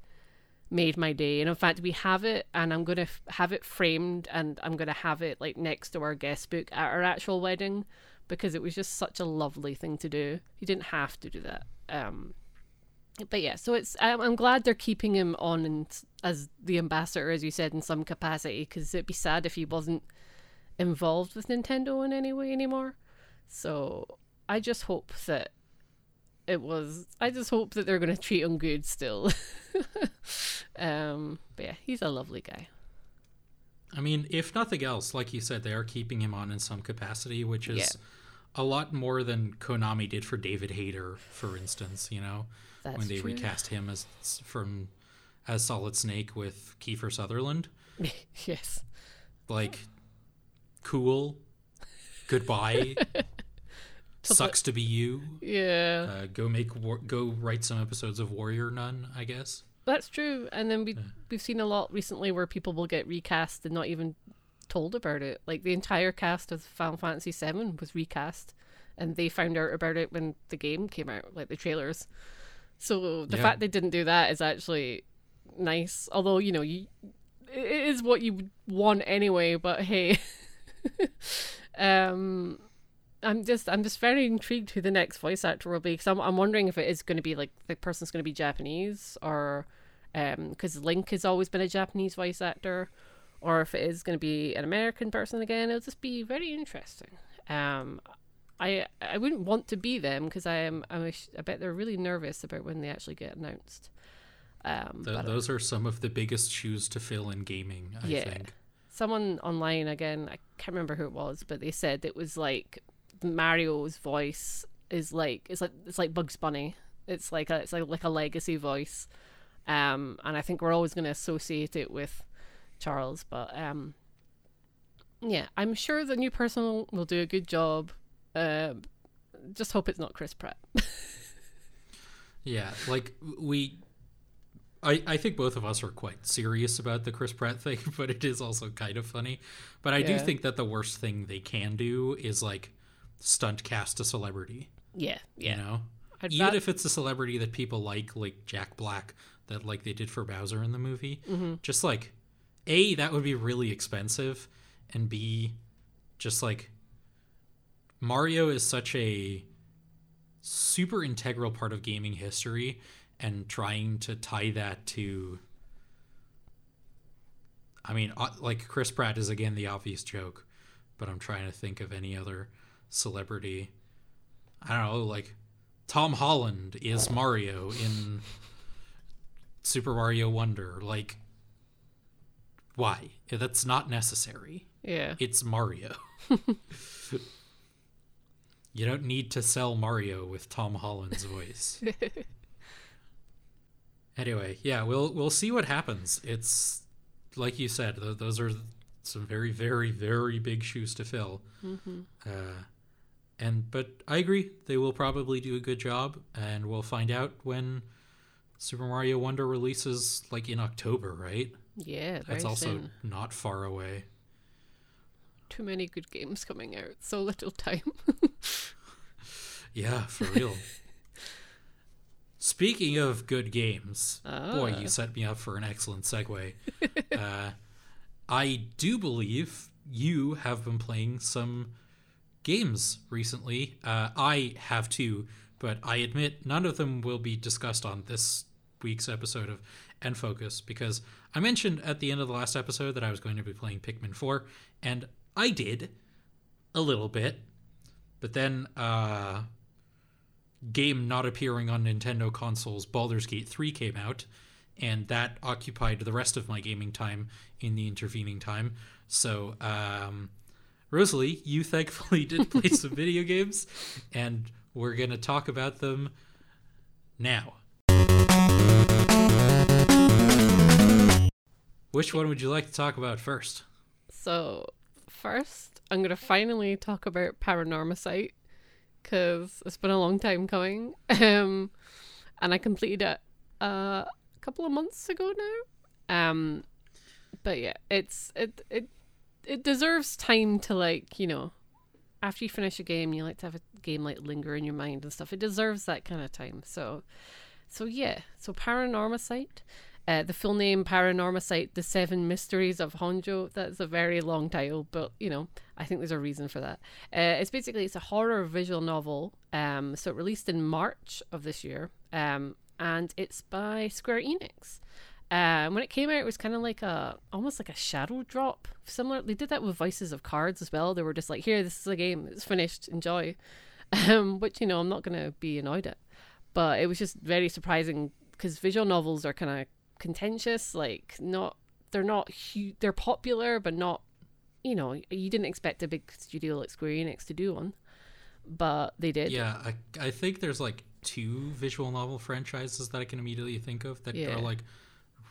made my day. And in fact, we have it, and I'm gonna f- have it framed, and I'm gonna have it like next to our guest book at our actual wedding because it was just such a lovely thing to do. You didn't have to do that. Um, but yeah, so it's I'm, I'm glad they're keeping him on and as the ambassador, as you said, in some capacity, because it'd be sad if he wasn't involved with Nintendo in any way anymore. So I just hope that it was. I just hope that they're going <laughs> to treat him good still. <laughs> um, but yeah, he's a lovely guy. I mean, if nothing else, like you said, they are keeping him on in some capacity, which is Yeah. a lot more than Konami did for David Hayter, for instance. You know, That's when they true. recast him as from as Solid Snake with Kiefer Sutherland, <laughs> yes. like, cool, goodbye, <laughs> sucks to be you. Yeah. Uh, go make war- go write some episodes of Warrior Nun, I guess. That's true. And then we we've seen a lot recently where people will get recast and not even told about it. Like the entire cast of Final Fantasy VII was recast, and they found out about it when the game came out, like the trailers. So the Yeah. fact they didn't do that is actually nice. Although you know you, it is what you would want anyway. But hey, <laughs> um, I'm just I'm just very intrigued who the next voice actor will be because I'm I'm wondering if it is going to be like the person's going to be Japanese or um because Link has always been a Japanese voice actor or if it is going to be an American person again. It'll just be very interesting. Um, I I wouldn't want to be them because I am I'm a I bet they're really nervous about when they actually get announced. Um, Th- but those are some of the biggest shoes to fill in gaming, I Yeah. think. someone online again I can't remember who it was, but they said it was like Mario's voice is like it's like it's like Bugs Bunny. It's like a it's like like a legacy voice. Um, and I think we're always going to associate it with Charles, but um, yeah, I'm sure the new person will do a good job. Um, just hope it's not Chris Pratt. <laughs> Yeah, like we I, I think both of us are quite serious about the Chris Pratt <laughs> thing, but it is also kind of funny. But I do think that the worst thing they can do is like stunt cast a celebrity. yeah, yeah. You know? I'd Even if it's a celebrity that people like, like Jack Black, that like they did for Bowser in the movie. Mm-hmm. Just like A, that would be really expensive, and B, just like Mario is such a super integral part of gaming history and trying to tie that to I mean uh, like Chris Pratt is again the obvious joke but I'm trying to think of any other celebrity I don't know like Tom Holland is Mario in Super Mario Wonder like why that's not necessary yeah. it's Mario. <laughs> you don't need to sell Mario with Tom Holland's voice. <laughs> anyway, yeah, we'll we'll see what happens. It's like you said; th- those are some very, very, very big shoes to fill. Mm-hmm. Uh, and but I agree, they will probably do a good job, and we'll find out when Super Mario Wonder releases, like in October, right? Yeah, That's also soon. not far away. Too many good games coming out. So little time. <laughs> Yeah, for real. Speaking of good games, boy, Ah. you set me up for an excellent segue. uh, I do believe you have been playing some games recently. Uh, I have too, but I admit none of them will be discussed on this week's episode of N Focus because I mentioned at the end of the last episode that I was going to be playing Pikmin 4, and I did a little bit, but then uh, game not appearing on Nintendo consoles, Baldur's Gate 3 came out, and that occupied the rest of my gaming time in the intervening time. So, um, Rosalie, you thankfully <laughs> did play <laughs> some video games, and we're going to talk about them now. Which one would you like to talk about first? So, first, I'm going to finally talk about Paranormasight because it's been a long time coming. <laughs> Um, and I completed it uh, a couple of months ago now. Um, but yeah, it's it it it deserves time to like you know, after you finish a game, you like to have a game like linger in your mind and stuff. It deserves that kind of time. So, so yeah, so Paranormasight. Uh, the full name Paranormasight: The Seven Mysteries of Honjo. That's a very long title, but you know, I think there's a reason for that. Uh, it's basically it's a horror visual novel. Um, so it released in March of this year. Um, and it's by Square Enix. Um, when it came out, it was kind of like a almost like a shadow drop. Similar, they did that with Voices of Cards as well. They were just like, "Here, this is a game. It's finished. Enjoy." <laughs> Um, which you know, I'm not gonna be annoyed at, but it was just very surprising because visual novels are kind of contentious. Like, not they're not huge. They're popular, but not. You know, you didn't expect a big studio like Square Enix to do one, but they did. Yeah, I, I think there's like two visual novel franchises that I can immediately think of that Yeah. are like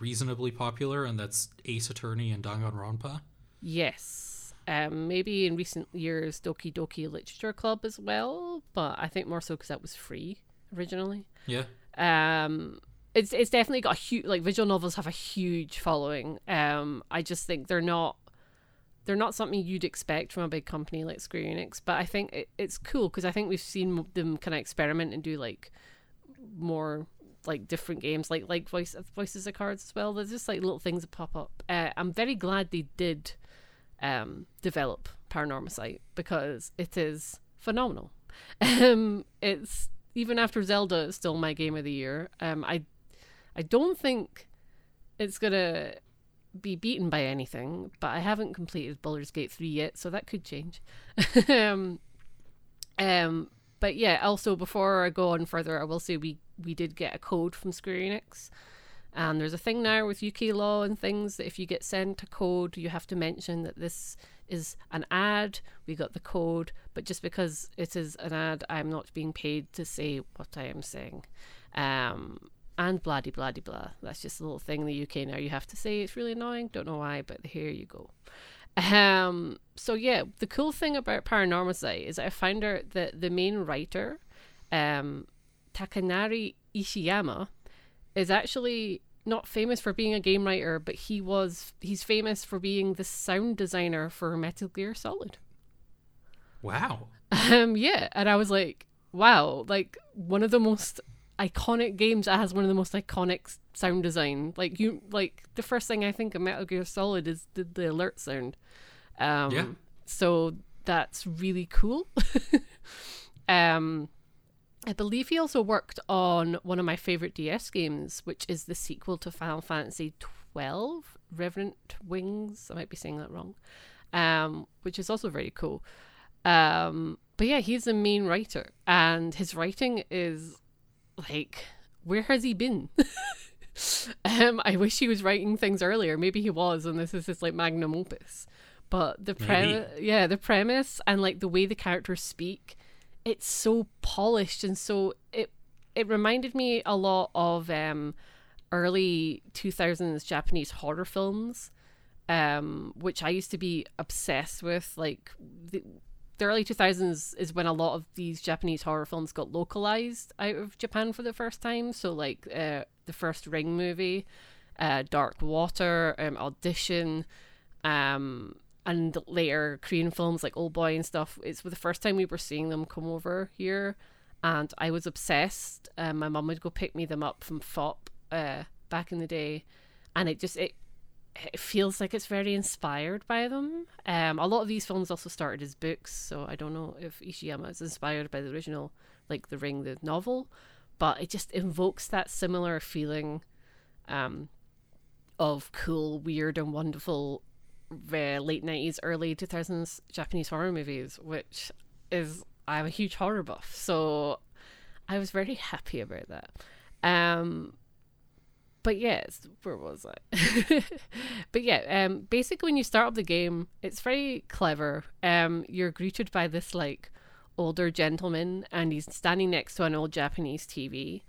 reasonably popular, and that's Ace Attorney and Danganronpa. Yes. Um, maybe in recent years, Doki Doki Literature Club as well, but I think more so because that was free originally. Yeah, Um, it's it's definitely got a huge like visual novels have a huge following. Um, I just think they're not they're not something you'd expect from a big company like Square Enix, but I think it, it's cool because I think we've seen them kind of experiment and do like more like different games like like voice voices of cards as well there's just like little things that pop up uh, i'm very glad they did um develop paranormal because it is phenomenal. <laughs> Um, it's even after Zelda, it's still my game of the year. Um, I, I don't think it's gonna be beaten by anything, but I haven't completed Baldur's Gate three yet, so that could change. <laughs> um, um, but yeah, also before I go on further, I will say we we did get a code from Square Enix. And there's a thing now with UK law and things that if you get sent a code, you have to mention that this is an ad. We got the code, but just because it is an ad, I'm not being paid to say what I am saying. Um, and blah de blah de blah. That's just a little thing in the UK now. You have to say it's really annoying. Don't know why, but here you go. Um, so yeah, the cool thing about Paranormasight is I found out that the main writer, um, Takanari Ishiyama, is actually not famous for being a game writer, but he was he's famous for being the sound designer for Metal Gear Solid. Wow. Um yeah, and I was like, wow, like one of the most iconic games that has one of the most iconic sound design. Like you like the first thing I think of Metal Gear Solid is the, the alert sound. Um Yeah. so that's really cool. <laughs> um I believe he also worked on one of my favorite DS games, which is the sequel to Final Fantasy XII, Reverent Wings. I might be saying that wrong, um, which is also very cool. Um, but yeah, he's the main writer, and his writing is like, where has he been? <laughs> um, I wish he was writing things earlier. Maybe he was, and this is his like magnum opus. But the premise, yeah, the premise and like the way the characters speak it's so polished and so it it reminded me a lot of um early 2000s Japanese horror films um which I used to be obsessed with like the, the early 2000s is when a lot of these Japanese horror films got localized out of Japan for the first time so like uh, the first Ring movie uh, Dark Water um, Audition um and later Korean films like Old Boy and stuff. It's the first time we were seeing them come over here, and I was obsessed. Um, my mum would go pick me them up from Fopp uh, back in the day, and it just it it feels like it's very inspired by them. Um, a lot of these films also started as books, so I don't know if Ishiyama is inspired by the original, like The Ring, the novel, but it just invokes that similar feeling, um, of cool, weird, and wonderful uh, late 90s, early 2000s Japanese horror movies, which is, I'm a huge horror buff. So I was very happy about that. Um, but yes, where was I? <laughs> but yeah, um, basically when you start up the game, it's very clever. Um, you're greeted by this like older gentleman, and he's standing next to an old Japanese TV.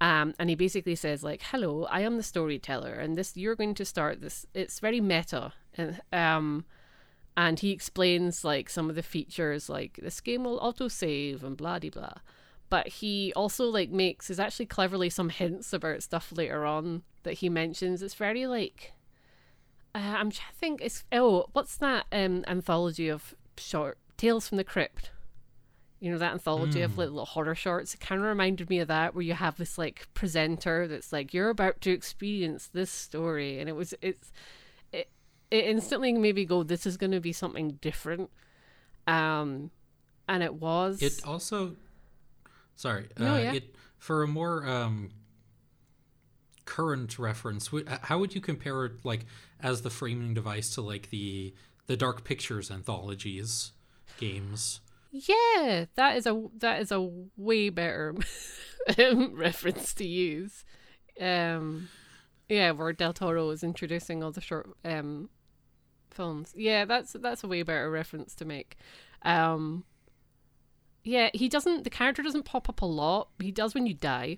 Um, and he basically says like, "Hello, I am the storyteller, and this you're going to start this. It's very meta, and um, and he explains like some of the features, like this game will auto save and blah de blah. But he also like makes is actually cleverly some hints about stuff later on that he mentions. It's very like, uh, I'm trying to think. It's oh, what's that um anthology of short tales from the crypt? you know that anthology of like little horror shorts it kind of reminded me of that where you have this like presenter that's like you're about to experience this story and it was it's it, it instantly made me go this is going to be something different um and it was It also, sorry, No, uh, yeah. it for a more um, current reference. How would you compare it, like, as the framing device to like the the Dark Pictures anthologies games? yeah that is a that is a way better <laughs> reference to use um yeah where del toro is introducing all the short um films yeah that's that's a way better reference to make um yeah he doesn't the character doesn't pop up a lot he does when you die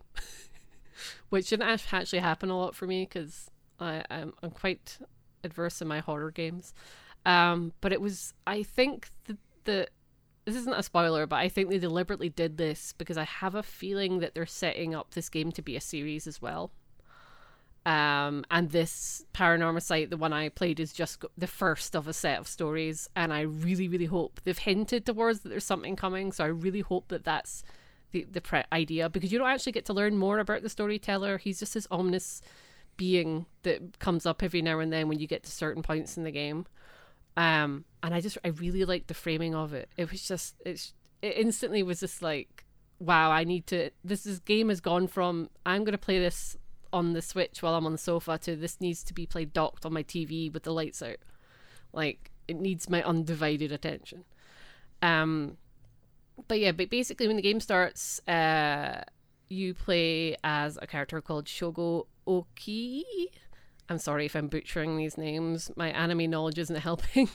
<laughs> which didn't actually happen a lot for me because i I'm, I'm quite adverse in my horror games um but it was i think the the this isn't a spoiler, but I think they deliberately did this because I have a feeling that they're setting up this game to be a series as well. Um, and this Paranormasight, the one I played, is just the first of a set of stories, and I really, really hope they've hinted towards that there's something coming. So I really hope that that's the the pre- idea because you don't actually get to learn more about the storyteller. He's just this ominous being that comes up every now and then when you get to certain points in the game um and i just i really liked the framing of it it was just it's it instantly was just like, wow, I need to. This is, game has gone from I'm going to play this on the Switch while I'm on the sofa to this needs to be played docked on my TV with the lights out. Like it needs my undivided attention. Um, but yeah, but basically when the game starts, uh, you play as a character called Shogo Oki. I'm sorry if I'm butchering these names. My anime knowledge isn't <laughs> helping.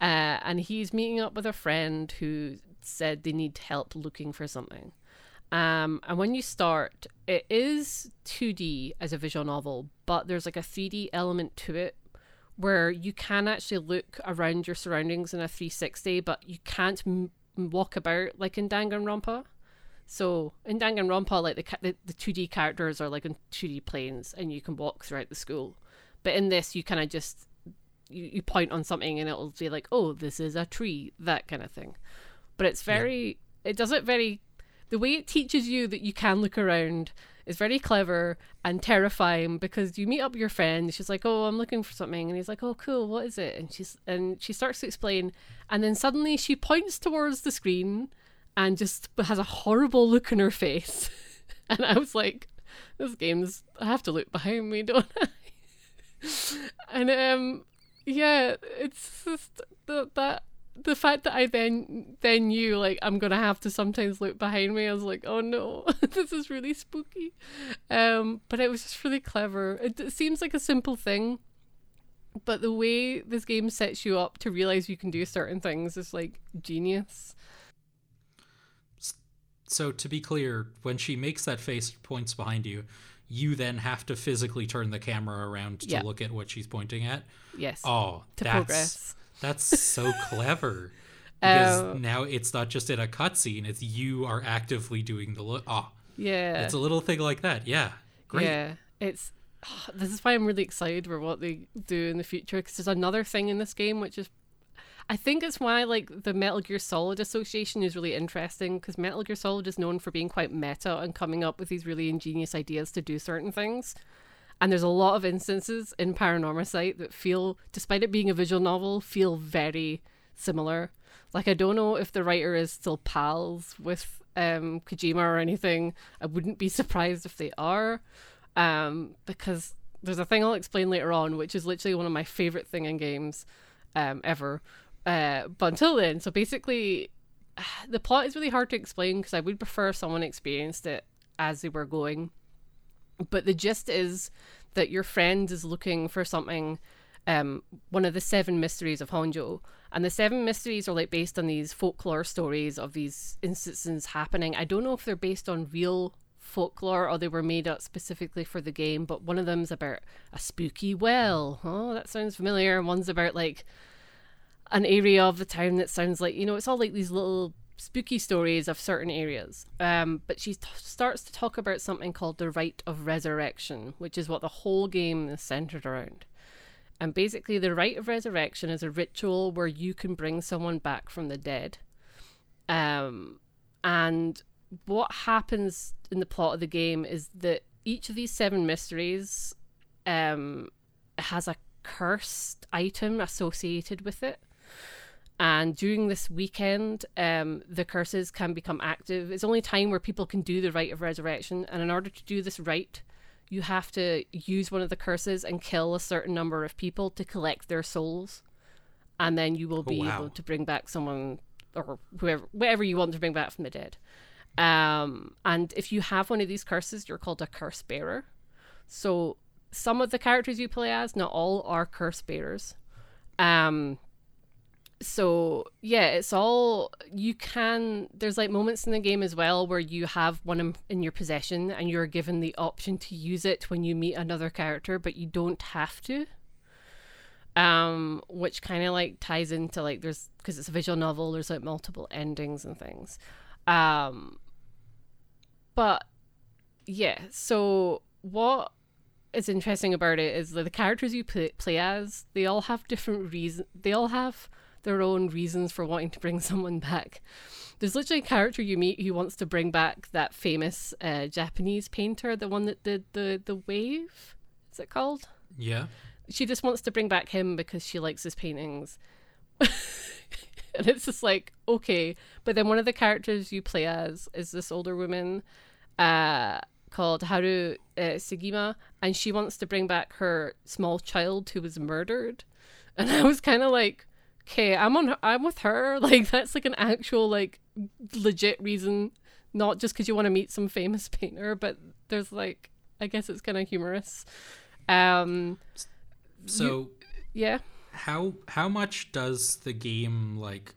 uh, and he's meeting up with a friend who said they need help looking for something. Um, and when you start, it is 2D as a visual novel, but there's like a 3D element to it where you can actually look around your surroundings in a 360, but you can't m- walk about like in Danganronpa. So in Danganronpa, like the, the the 2D characters are like on 2D planes, and you can walk throughout the school. But in this, you kind of just you, you point on something, and it'll be like, oh, this is a tree, that kind of thing. But it's very, yeah. it does it very. The way it teaches you that you can look around is very clever and terrifying because you meet up your friend. She's like, "Oh, I'm looking for something," and he's like, "Oh, cool. What is it?" And she's and she starts to explain, and then suddenly she points towards the screen and just has a horrible look on her face. <laughs> and I was like, "This game's. I have to look behind me, <laughs> don't I?" and um, yeah, it's just the, that the fact that I then then knew like I'm gonna have to sometimes look behind me, I was like, oh no, <laughs> this is really spooky. Um, but it was just really clever. It, it, seems like a simple thing, but the way this game sets you up to realize you can do certain things is like genius. So to be clear, when she makes that face points behind you, you then have to physically turn the camera around to yep. look at what she's pointing at. Yes. Oh, to that's progress that's so clever. <laughs> Because um, now it's not just in a cutscene; it's you are actively doing the look. Oh, yeah. It's a little thing like that. Yeah, great. Yeah, it's. Oh, this is why I'm really excited for what they do in the future. Because there's another thing in this game which is I think it's why like the Metal Gear Solid association is really interesting because Metal Gear Solid is known for being quite meta and coming up with these really ingenious ideas to do certain things. And there's a lot of instances in Paranormasight that feel, despite it being a visual novel, feel very similar. Like I don't know if the writer is still pals with um, Kojima or anything. I wouldn't be surprised if they are, um, because there's a thing I'll explain later on, which is literally one of my favorite thing in games um, ever. Uh, but until then, so basically, <sighs> the plot is really hard to explain because I would prefer someone experienced it as they were going but the gist is that your friend is looking for something, um, one of the seven mysteries of Honjo. And the seven mysteries are like based on these folklore stories of these instances happening. I don't know if they're based on real folklore or they were made up specifically for the game, but one of them's about a spooky well. Oh, that sounds familiar. And one's about like an area of the town that sounds like, you know, it's all like these little spooky stories of certain areas. Um, but she t- starts to talk about something called the rite of resurrection, which is what the whole game is centered around. And basically, the rite of resurrection is a ritual where you can bring someone back from the dead. Um, and what happens in the plot of the game is that each of these seven mysteries um, has a cursed item associated with it. And during this weekend, um, the curses can become active. It's only time where people can do the rite of resurrection. And in order to do this rite, you have to use one of the curses and kill a certain number of people to collect their souls. And then you will oh, be oh, wow. able to bring back someone or whoever, whatever you want to bring back from the dead. Um, and if you have one of these curses, you're called a curse bearer. So some of the characters you play as, not all, are curse bearers. Um, so yeah it's all you can there's like moments in the game as well where you have one in, in, your possession and you're given the option to use it when you meet another character but you don't have to. Um which kind of like ties into like there's because it's a visual novel there's like multiple endings and things. Um but yeah so what is interesting about it is that the characters you play, play as they all have different reasons they all have their own reasons for wanting to bring <laughs> someone back. There's literally a character you meet who wants to bring back that famous uh, Japanese painter, the one that did the the wave. Is it called? Yeah. She just wants to bring back him because she likes his paintings. <laughs> and it's just like okay but then one of the characters you play as is this older woman uh called haru uh, sigima and she wants to bring back her small child who was murdered <laughs> and i was kind of like okay i'm on i'm with her. <laughs> Like that's like an actual like legit reason not just because you want to meet some famous painter but there's like i guess it's kind of humorous. Um So yeah. how how much does the game like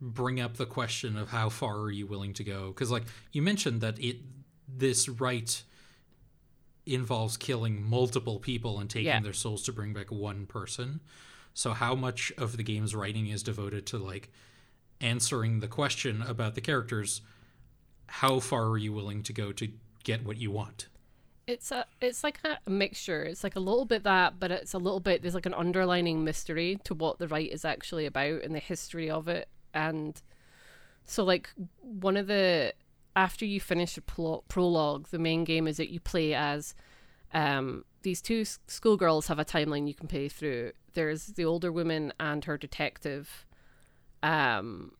bring up the question of how far are you willing to go? Because like you mentioned that it this right involves killing multiple people and taking Yeah. their souls to bring back one person so how much of the game's writing is devoted to like answering the question about the characters how far are you willing to go to get what you want It's a it's like a mixture. It's like a little bit that, but it's a little bit there's like an underlining mystery to what the right is actually about and the history of it. And so like one of the after you finish a pro- prologue, the main game is that you play as um these two schoolgirls have a timeline you can play through. There's the older woman and her detective. Um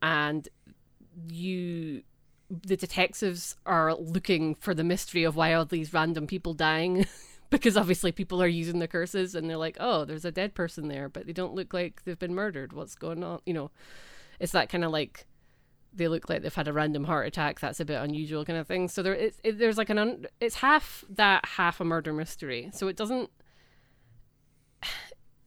and you the detectives are looking for the mystery of why are these random people dying <laughs> because obviously people are using the curses and they're like oh there's a dead person there but they don't look like they've been murdered. What's going on? You know it's that kind of like they look like they've had a random heart attack. That's a bit unusual kind of thing. So there it's it, there's like an un, it's half that half a murder mystery. So it doesn't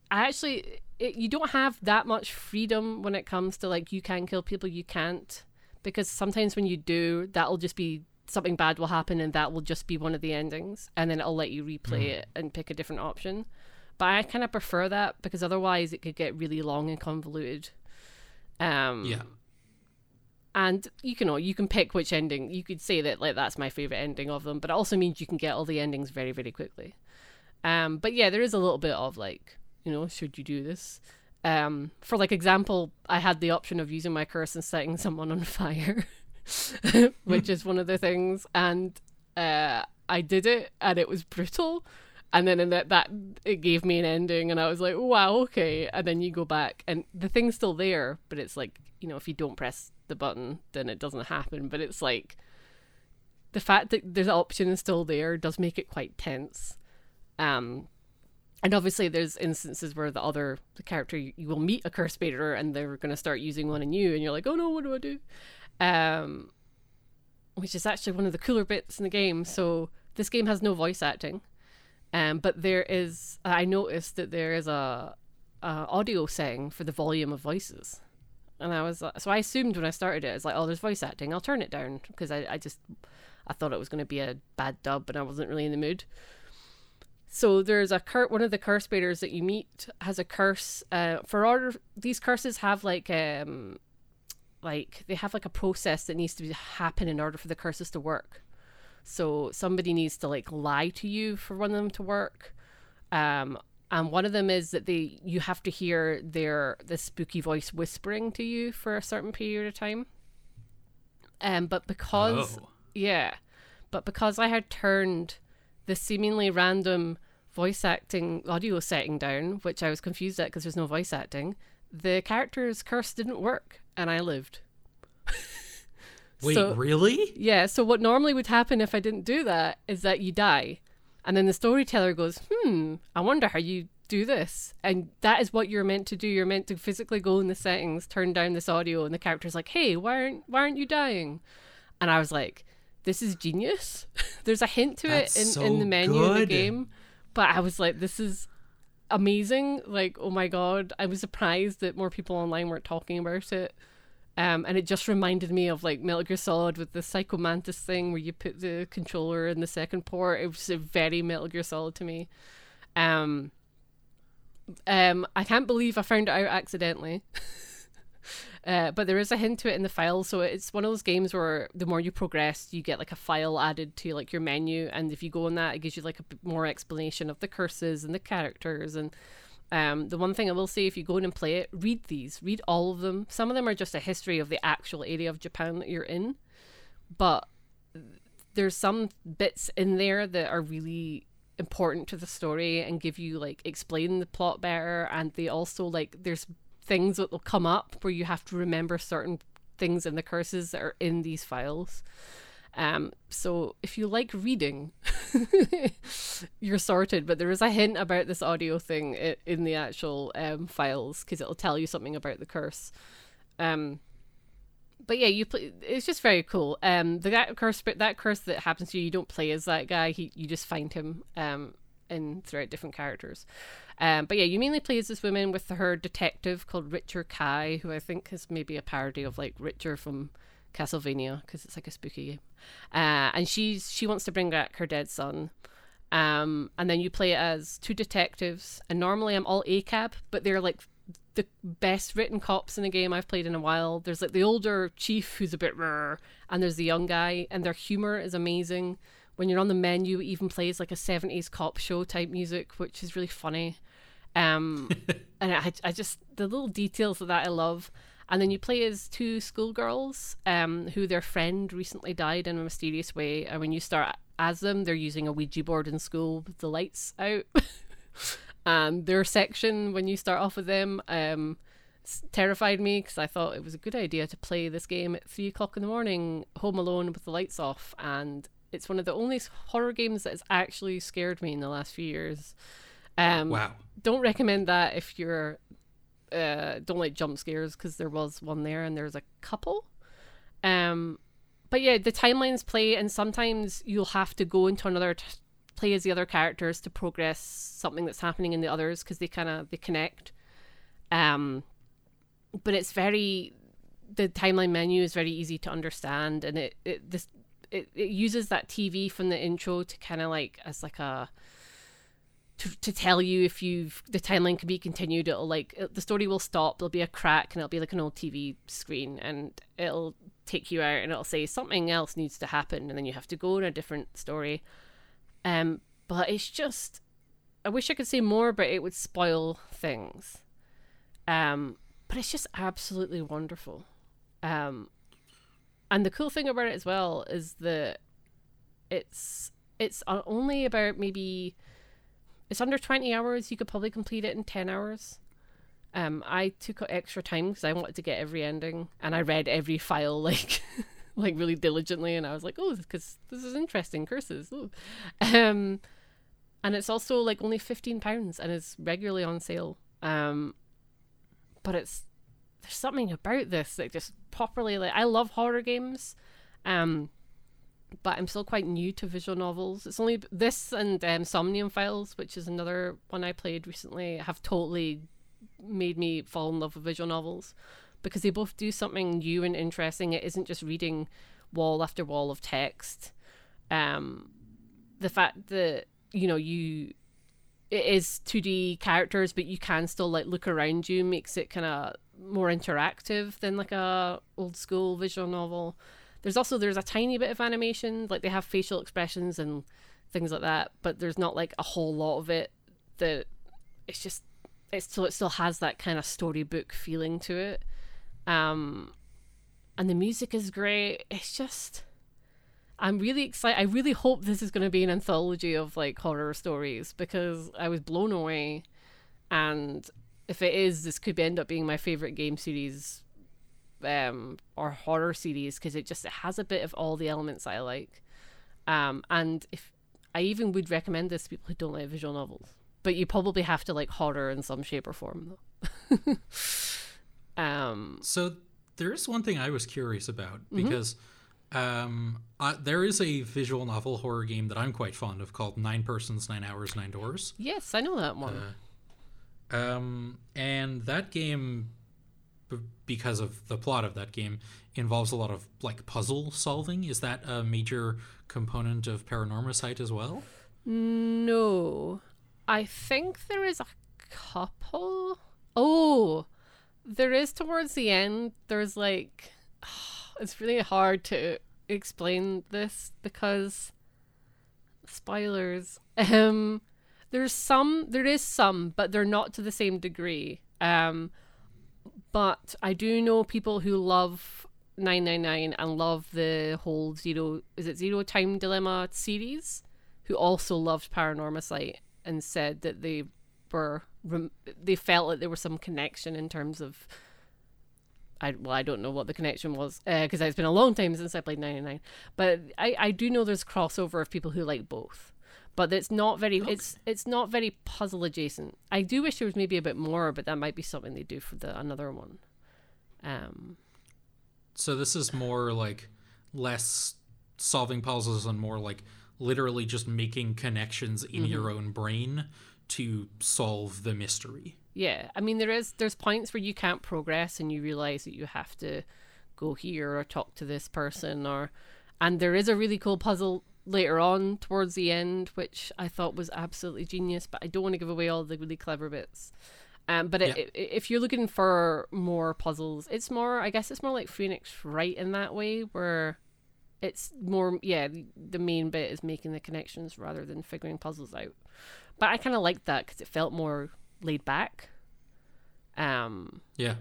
I actually it, you don't have that much freedom when it comes to like you can kill people you can't. Because sometimes when you do that'll just be something bad will happen and that will just be one of the endings. And then it'll let you replay it and pick a different option. But i kind of prefer that because otherwise it could get really long and convoluted. Um yeah. and you can you can pick which ending you could say that like that's my favorite ending of them but it also means you can get all the endings very very quickly. Um but yeah there is a little bit of like you know should you do this? Um for like example i had the option of using my curse and setting <laughs> someone on fire <laughs> which is one of the things. And uh i did it and it was brutal. And then in that that it gave me an ending and i was like wow okay. And then you go back and the thing's still there but it's like you know if you don't press the button then it doesn't happen. But it's like the fact that there's an option still there does make it quite tense. Um and obviously there's instances where the other the character you, will meet a curse bearer and they're going to start using one on you and you're like oh no what do i do? Um which is actually one of the cooler bits in the game. So this game has no voice acting um but there is i noticed that there is a, a audio setting for the volume of voices. And i was so i assumed when i started it it's like oh there's voice acting. I'll turn it down because i, I just i thought it was going to be a bad dub and i wasn't really in the mood so there's a cur- one of the curse bearers that you meet has a curse. Uh, for order, these curses have like um, like they have like a process that needs to be happen in order for the curses to work. So somebody needs to like lie to you for one of them to work. Um, and one of them is that they you have to hear their the spooky voice whispering to you for a certain period of time. Um, but because Oh. yeah, but because I had turned the seemingly random voice acting audio setting down, which I was confused at because there's no voice acting, the character's curse didn't work, and I lived. <laughs> wait So- really Yeah, so what normally would happen if I didn't do that is that you die. And then the storyteller goes, hmm, I wonder how you do this. And that is what you're meant to do. You're meant to physically go in the settings, turn down this audio, and the character's like, hey, why aren't why aren't you dying? And I was like, this is genius. <laughs> There's a hint to That's it in, so in the menu of the game. But I was like, this is amazing. Like, oh my god. I was surprised that more people online weren't talking about it. Um, and it just reminded me of like Metal Gear Solid with the Psycho Mantis thing where you put the controller in the second port. It was a very Metal Gear Solid to me. Um, um, I can't believe I found it out accidentally. <laughs> <laughs> uh, but there is a hint to it in the file, so it's one of those games where the more you progress, you get like a file added to like your menu, and if you go on that, it gives you like a bit more explanation of the curses and the characters. And um, the one thing I will say, if you go in and play it, read these, read all of them. Some of them are just a history of the actual area of Japan that you're in, but there's some bits in there that are really important to the story and give you like explain the plot better. And they also like there's things that will come up where you have to remember certain things in the curses that are in these files um, so if you like reading, <laughs> you're sorted. But there is a hint about this audio thing in the actual um, files because it'll tell you something about the curse. Um, but yeah, you play. It's just very cool. Um, the that curse, that curse that happens to you, you don't play as that guy. He, you just find him. Um, in throughout different characters. Um, but yeah, you mainly play as this woman with her detective called Richter Kai, who I think is maybe a parody of like Richter from Castlevania because it's like a spooky game. Uh, and she's she wants to bring back her dead son. Um, and then you play as two detectives. And normally I'm all ACAB, but they're like the best written cops in the game I've played in a while. There's like the older chief who's a bit rare, and there's the young guy, and their humor is amazing. When you're on the menu, it even plays like a 70s cop show type music, which is really funny. Um, <laughs> and I, I just, the little details of that I love. And then you play as two schoolgirls um, who their friend recently died in a mysterious way. And when you start as them, they're using a Ouija board in school with the lights out. and <laughs> their section, when you start off with them, um, terrified me because I thought it was a good idea to play this game at three o'clock in the morning, home alone with the lights off. And it's one of the only horror games that has actually scared me in the last few years. Um, wow. Don't recommend that if you're uh, don't like jump scares because there was one there and there's a couple. Um, but yeah, the timelines play, and sometimes you'll have to go into another t- play as the other characters to progress something that's happening in the others because they kind of they connect. Um, but it's very the timeline menu is very easy to understand, and it it this it, it uses that TV from the intro to kind of like as like a to, to tell you if you've the timeline can be continued. It'll like it, the story will stop. There'll be a crack and it'll be like an old tv screen and it'll take you out and it'll say something else needs to happen and then you have to go in a different story. Um but it's just i wish i could say more but it would spoil things. Um but it's just absolutely wonderful. Um and the cool thing about it as well is that it's it's only about maybe it's under 20 hours. You could probably complete it in 10 hours. Um, I took extra time because I wanted to get every ending, and I read every <laughs> file like, <laughs> like really diligently, and I was like, oh, because this is interesting curses. Ooh. Um, and it's also like only 15 pounds, and is regularly on sale. Um, but it's there's something about this that just properly like I love horror games. Um, but I'm still quite new to visual novels. It's only this and um, Somnium Files, which is another one I played recently, have totally made me fall in love with visual novels because they both do something new and interesting. It isn't just reading wall after wall of text. Um, the fact that you know you it is 2D characters, but you can still like look around you makes it kind of more interactive than like a old school visual novel. There's also there's a tiny bit of animation, like they have facial expressions and things like that, but there's not like a whole lot of it. That it's just it still it still has that kind of storybook feeling to it. Um, and the music is great. It's just I'm really excited. I really hope this is going to be an anthology of like horror stories because I was blown away. And if it is, this could end up being my favorite game series um, or horror series because it just it has a bit of all the elements I like. Um, and if I even would recommend this to people who don't like visual novels, but you probably have to like horror in some shape or form though. <laughs> um, so there is one thing I was curious about mm-hmm. because um, uh, there is a visual novel horror game that I'm quite fond of called Nine Persons, Nine Hours, Nine Doors. Yes, I know that one. Uh, um, and that game because of the plot of that game involves a lot of like puzzle solving. Is that a major component of Paranormasight as well? No. I think there is a couple. Oh there is towards the end there's like <sighs> it's really hard to explain this because spoilers <laughs> um there's some there is some but they're not to the same degree. Um but I do know people who love 999 and love the whole zero is it zero time dilemma series who also loved Paranormasight and said that they were they felt like there was some connection in terms of I well I don't know what the connection was because it's been a long time since I played 99 but I I do know there's crossover of people who like both but it's not very Okay. it's it's not very puzzle adjacent I do wish there was maybe a bit more but that might be something they do for the another one um So this is more like less solving puzzles and more like literally just making connections in your own brain to solve the mystery. Yeah, I mean there is there's points where you can't progress and you realize that you have to go here or talk to this person or and there is a really cool puzzle later on towards the end which I thought was absolutely genius, but I don't want to give away all the really clever bits. Um, but it, Yeah. i if you're looking for more puzzles, it's more I guess it's more like Phoenix Wright in that way where it's more yeah the main bit is making the connections rather than figuring puzzles out. But I kind of liked that because it felt more laid back. Um, Yeah.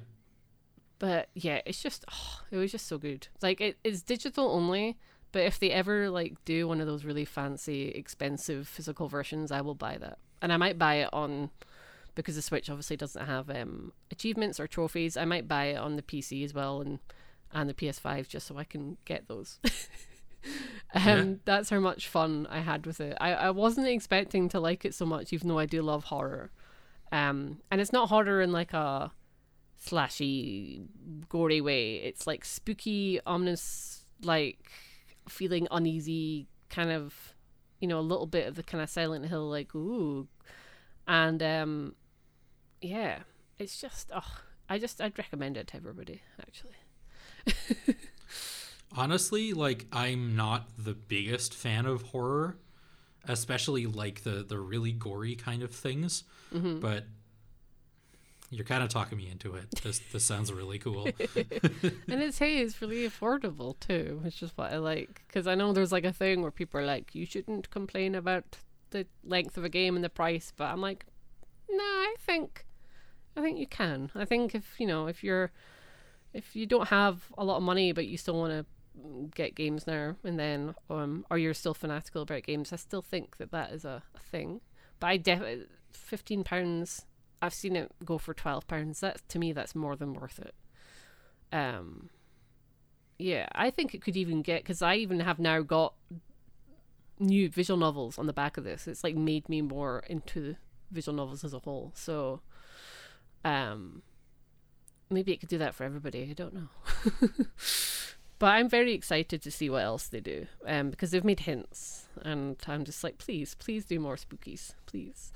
but yeah, it's just oh, it was just so good. Like it, it's digital only, but if they ever like do one of those really fancy, expensive physical versions, I will buy that, and I might buy it on because the Switch obviously doesn't have um, achievements or trophies. I might buy it on the PC as well and and the PS5 just so I can get those. <laughs> um, Yeah. That's how much fun I had with it. I, I wasn't expecting to like it so much, even though I do love horror. Um, and it's not horror in like a slashy, gory way. It's like spooky, ominous, like feeling uneasy, kind of, you know, a little bit of the kind of Silent Hill, like ooh, and um, yeah, it's just oh, I just I'd recommend it to everybody actually. <laughs> Honestly, like I'm not the biggest fan of horror, especially like the the really gory kind of things. Mm-hmm. But you're kind of talking me into it. This this sounds really cool. <laughs> and it's hey, it's really affordable too, which is what I like. Because I know there's like a thing where people are like, you shouldn't complain about the length of a game and the price, but I'm like, no, I think, I think you can. I think if you know if you're, if you don't have a lot of money but you still want to get games now and then, um, or you're still fanatical about games, I still think that that is a, a thing. But I definitely fifteen pounds. I've seen it go for twelve pounds. That to me, that's more than worth it. Um, yeah, I think it could even get because I even have now got new visual novels on the back of this. It's like made me more into visual novels as a whole. So, um, maybe it could do that for everybody. I don't know. <laughs> but I'm very excited to see what else they do. Um, because they've made hints, and I'm just like, please, please do more spookies, please.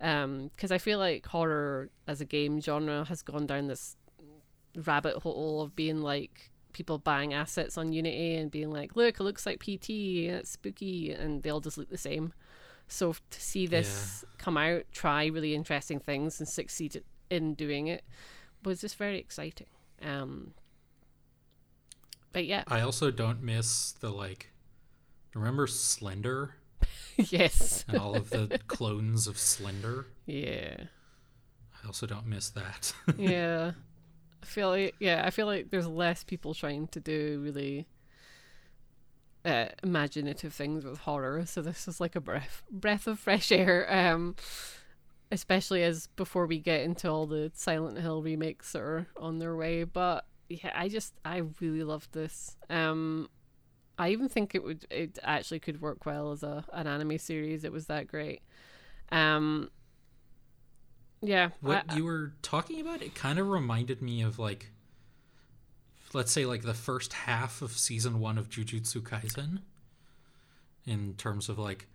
Um, because I feel like horror as a game genre has gone down this rabbit hole of being like people buying assets on Unity and being like, look, it looks like PT, it's spooky, and they all just look the same. So to see this come out, try really interesting things, and succeed in doing it was just very exciting. Um, but yeah, I also don't miss the like. Remember Slender <laughs> yes, and all of the clones of Slender? yeah, I also don't miss that. <laughs> yeah. I feel like yeah, I feel like there's less people trying to do really uh, imaginative things with horror. So this is like a breath breath of fresh air. Um, especially as before we get into all the Silent Hill remakes that are on their way. But yeah, I just I really loved this. Um, I even think it would it actually could work well as a an anime series. It was that great. Um. Yeah, what I- you were talking about, it kind of reminded me of like, let's say like the first half of season one of Jujutsu Kaisen, in terms of like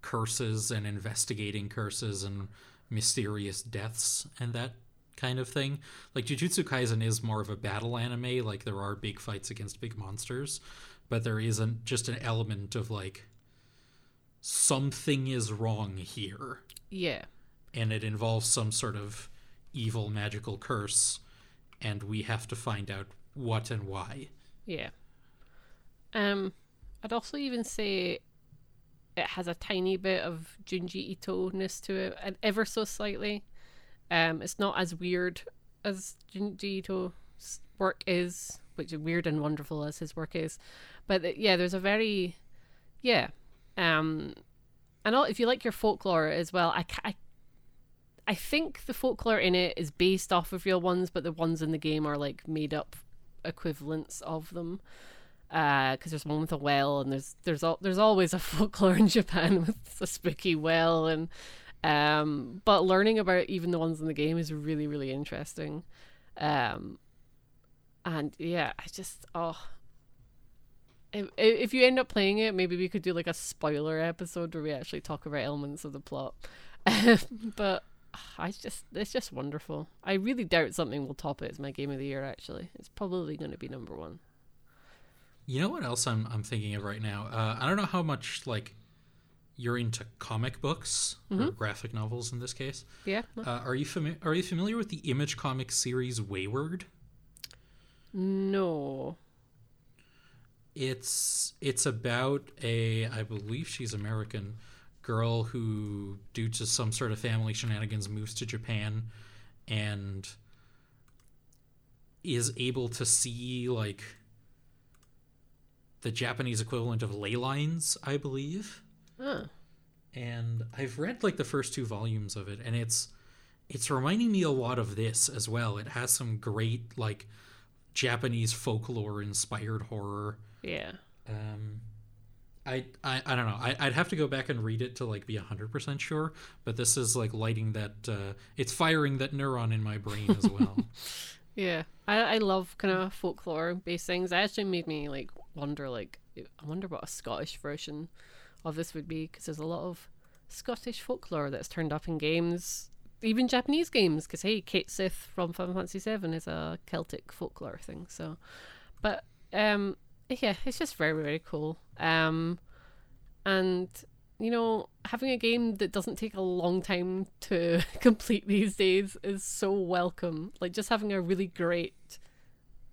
curses and investigating curses and mysterious deaths and that kind of thing. Like Jujutsu Kaisen is more of a battle anime, like there are big fights against big monsters, but there isn't just an element of like something is wrong here yeah. and it involves some sort of evil magical curse and we have to find out what and why. Yeah. Um, I'd also even say it has a tiny bit of Junji Ito ness to it, and ever so slightly. Um, it's not as weird as Junji Ito's work is, which is weird and wonderful as his work is, but yeah, there's a very, yeah, um, and all, if you like your folklore as well, I, I I think the folklore in it is based off of real ones, but the ones in the game are like made up equivalents of them. Because uh, there's one with a well, and there's there's al- there's always a <laughs> folklore in Japan <laughs> with a spooky well, and um, but learning about even the ones in the game is really really interesting. Um, and yeah, I just oh, if if you end up playing it, maybe we could do like a spoiler episode where we actually talk about elements of the plot. <laughs> but I just it's just wonderful. I really doubt something will top it as my game of the year. Actually, it's probably going to be number one. You know what else I'm I'm thinking of right now? Uh, I don't know how much like you're into comic books mm-hmm. or graphic novels in this case. Yeah. Uh, are you fami- Are you familiar with the Image Comics series Wayward? No. It's it's about a I believe she's American girl who, due to some sort of family shenanigans, moves to Japan and is able to see like the Japanese equivalent of ley lines, I believe. Huh. And I've read like the first two volumes of it, and it's it's reminding me a lot of this as well. It has some great like Japanese folklore inspired horror. Yeah. Um, I, I, I don't know. I, would have to go back and read it to like be hundred percent sure. But this is like lighting that. Uh, it's firing that neuron in my brain as well. <laughs> <laughs> yeah, I, I love kind of folklore based things. It actually made me like wonder, like, I wonder what a Scottish version of this would be because there's a lot of Scottish folklore that's turned up in games, even Japanese games. Because hey, Cait Sith from Final Fantasy VII is a Celtic folklore thing. So, but um, yeah, it's just very very cool. Um, and you know, having a game that doesn't take a long time to <laughs> complete these days is so welcome. Like just having a really great,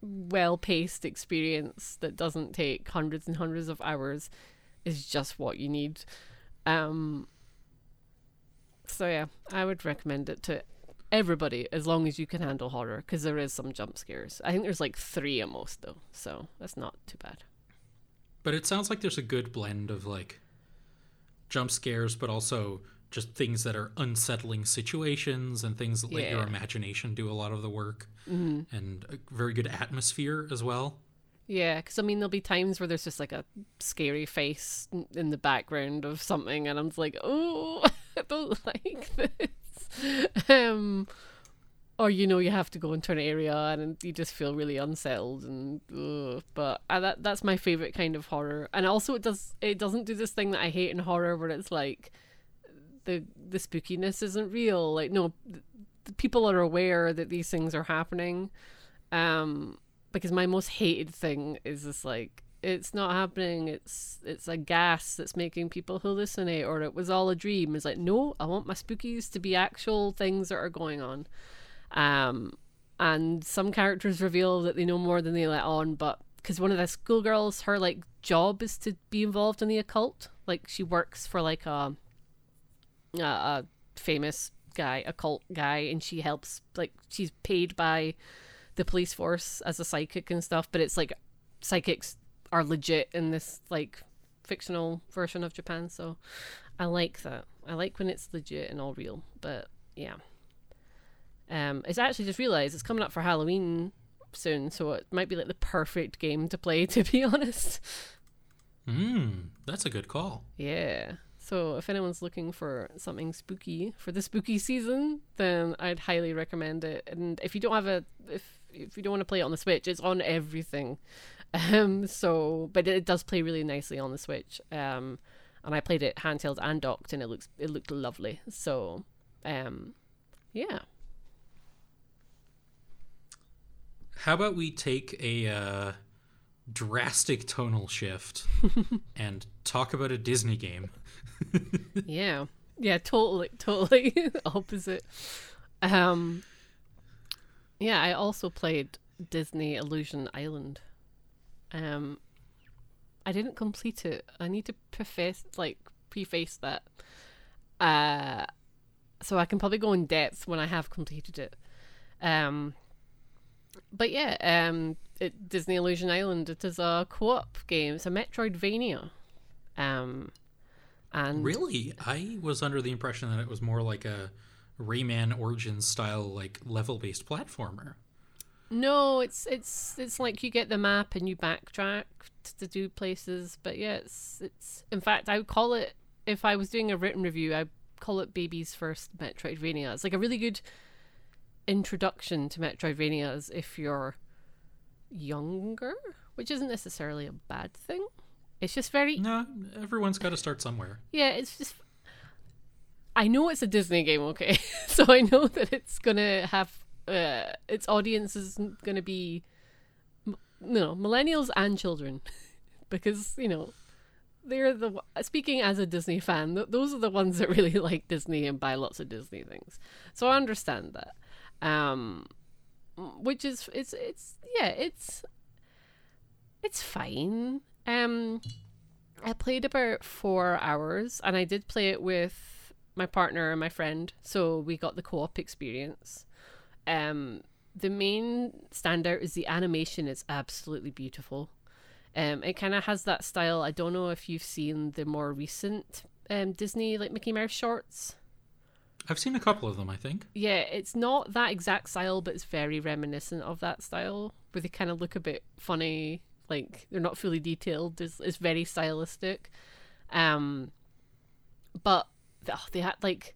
well paced experience that doesn't take hundreds and hundreds of hours is just what you need. Um, so yeah, I would recommend it to everybody as long as you can handle horror because there is some jump scares. I think there's like three at most though, so that's not too bad. But it sounds like there's a good blend of like jump scares, but also just things that are unsettling situations and things that let yeah. your imagination do a lot of the work mm-hmm. and a very good atmosphere as well. Yeah, because I mean, there'll be times where there's just like a scary face in the background of something, and I'm just like, oh, <laughs> I don't <laughs> like this. <laughs> um, or you know, you have to go into an area and you just feel really unsettled, and ugh. but uh, that that's my favorite kind of horror. And also, it does it doesn't do this thing that I hate in horror, where it's like the the spookiness isn't real. Like, no, people are aware that these things are happening. Um, because my most hated thing is this like it's not happening. It's it's a gas that's making people hallucinate or it was all a dream. It's like no i want my spookies to be actual things that are going on. Um and some characters reveal that they know more than they let on but because one of the schoolgirls her like job is to be involved in the occult. Like she works for like a a, a famous guy occult guy and she helps like she's paid by the police force as a psychic and stuff, but it's like psychics are legit in this like fictional version of Japan. So I like that. I like when it's legit and all real. But yeah. Um, it's actually just realized it's coming up for Halloween soon, so it might be like the perfect game to play. <laughs> To be honest. Hmm, that's a good call. Yeah. So if anyone's looking for something spooky for the spooky season, then I'd highly recommend it. And if you don't have a if if you don't want to play it on the Switch, it's on everything. Um, so, but it does play really nicely on the Switch. Um, and I played it handheld and docked, and it looks it looked lovely. So, um, yeah. How about we take a uh, drastic tonal shift <laughs> and talk about a Disney game? <laughs> yeah, yeah, totally, totally <laughs> opposite. Um, yeah, I also played Disney Illusion Island. Um, I didn't complete it. I need to preface, like, preface that. Uh, so I can probably go in depth when I have completed it. Um, but yeah, um, it, Disney Illusion Island. It is a co-op game. It's a Metroidvania. Um, And Really? I was under the impression that it was more like a Rayman Origins style, like level based platformer. No, it's it's it's like you get the map and you backtrack to do places. But yeah, it's it's. In fact, I would call it if I was doing a written review, I'd call it baby's first Metroidvania. It's like a really good introduction to Metroidvanias if you're younger, which isn't necessarily a bad thing. It's just very No, everyone's got to start somewhere. yeah, it's just. I know it's a Disney game, okay, <laughs> so I know that it's gonna have uh, its audience is gonna be, m- no, millennials and children, <laughs> because you know, they're the speaking as a Disney fan. Th- those are the ones that <laughs> really like Disney and buy lots of Disney things. So I understand that, um, which is it's it's yeah it's it's fine. Um, I played about four hours, and I did play it with my partner and my friend, so we got the co-op experience. Um, the main standout is the animation is absolutely beautiful. Um, it kind of has that style. I don't know if you've seen the more recent um Disney like Mickey Mouse shorts. I've seen a couple of them, I think. Yeah, it's not that exact style, but it's very reminiscent of that style, where they kind of look a bit funny, like they're not fully detailed. It's, it's very stylistic, um, but oh, they had like,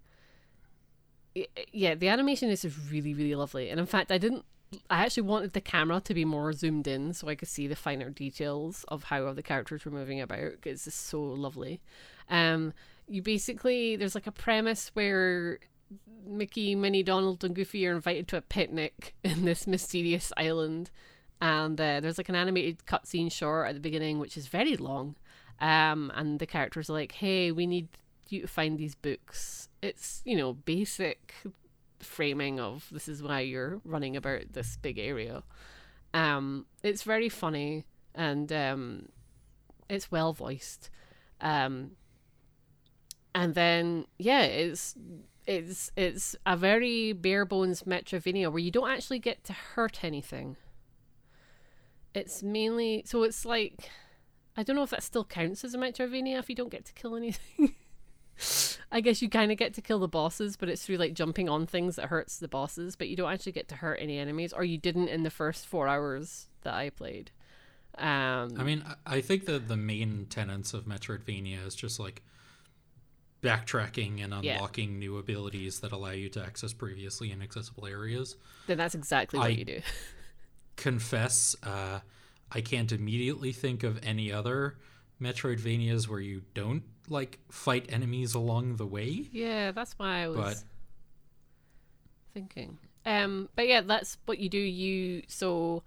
yeah, the animation is really really lovely, and in fact, I didn't. I actually wanted the camera to be more zoomed in so I could see the finer details of how the characters were moving about. It's just so lovely. Um, you basically there's like a premise where Mickey, Minnie, Donald, and Goofy are invited to a picnic <laughs> in this mysterious island, and uh, there's like an animated cutscene short at the beginning, which is very long. Um, and the characters are like, "Hey, we need you to find these books." It's you know basic framing of this is why you're running about this big area. Um, it's very funny and um, it's well voiced. Um, and then yeah, it's it's it's a very bare bones Metroidvania where you don't actually get to hurt anything. It's mainly so it's like I don't know if that still counts as a Metroidvania if you don't get to kill anything. <laughs> <sighs> I guess you kind of get to kill the bosses, but it's through like jumping on things that hurts the bosses, but you don't actually get to hurt any enemies, or you didn't in the first four hours that I played. Um, I mean, I think that the main tenets of Metroidvania is just like backtracking and Yeah. unlocking new abilities that allow you to access previously inaccessible areas. then that's exactly what I- you do. <laughs> Confess, uh, I can't immediately think of any other Metroidvanias where you don't like fight enemies along the way. Yeah, that's why I was But- thinking. Um, but yeah, that's what you do. You so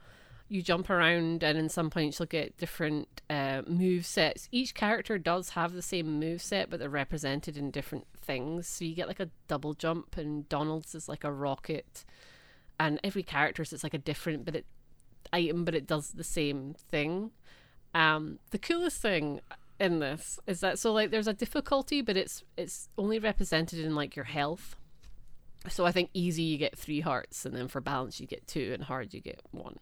you jump around, and in some points you'll get different uh, move sets. Each character does have the same move set, but they're represented in different things. So you get like a double jump, and Donald's is like a rocket, and every character's is like a different but it item, but it does the same thing. Um, the coolest thing in this is that so like there's a difficulty, but it's it's only represented in like your health. So I think easy you get three hearts, and then for balance you get two, and hard you get one.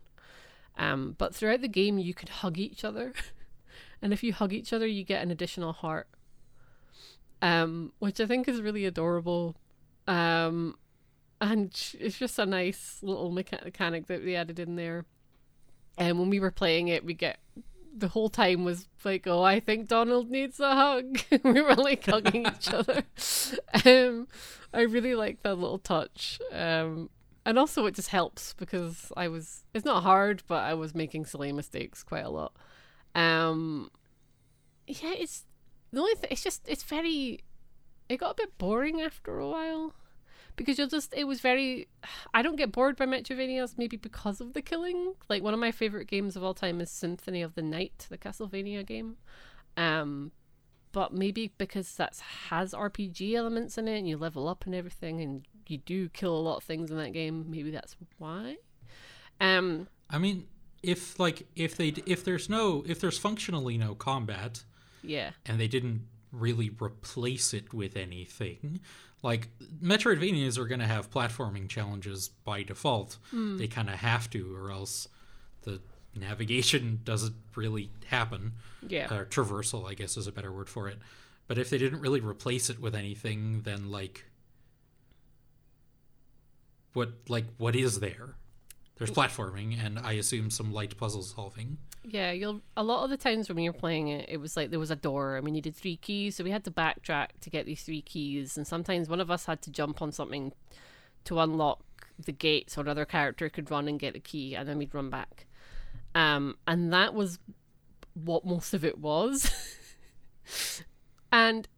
Um, but throughout the game you could hug each other, <laughs> and if you hug each other, you get an additional heart. Um, which I think is really adorable. Um, and it's just a nice little mechanic that they added in there. And when we were playing it, we get the whole time was like, "Oh, I think Donald needs a hug." <laughs> we were like hugging each <laughs> other. Um, I really like that little touch. Um, and also it just helps because I was. It's not hard, but I was making silly mistakes quite a lot. Um, yeah, it's the only thing. It's just it's very. It got a bit boring after a while because you'll just it was very <sighs> I don't get bored by Metroidvanias maybe because of the killing. Like one of my favorite games of all time is Symphony of the Night, the Castlevania game. Um but maybe because that has RPG elements in it and you level up and everything and you do kill a lot of things in that game, maybe that's why. Um I mean, if like if they if there's no if there's functionally no combat yeah. and they didn't really replace it with anything, like Metroidvanias are going to have platforming challenges by default. They kind of have to, or else the navigation <laughs> doesn't really happen. Yeah. uh, traversal, I guess, is a better word for it. But if they didn't really replace it with anything, then like what like what is there? There's platforming and I assume some light puzzle solving. Yeah, you'll a lot of the times when we were playing it, it was like there was a door and we needed three keys, so we had to backtrack to get these three keys, and sometimes one of us had to jump on something to unlock the gate so another character could run and get the key, and then we'd run back. Um, and that was what most of it was. <laughs> and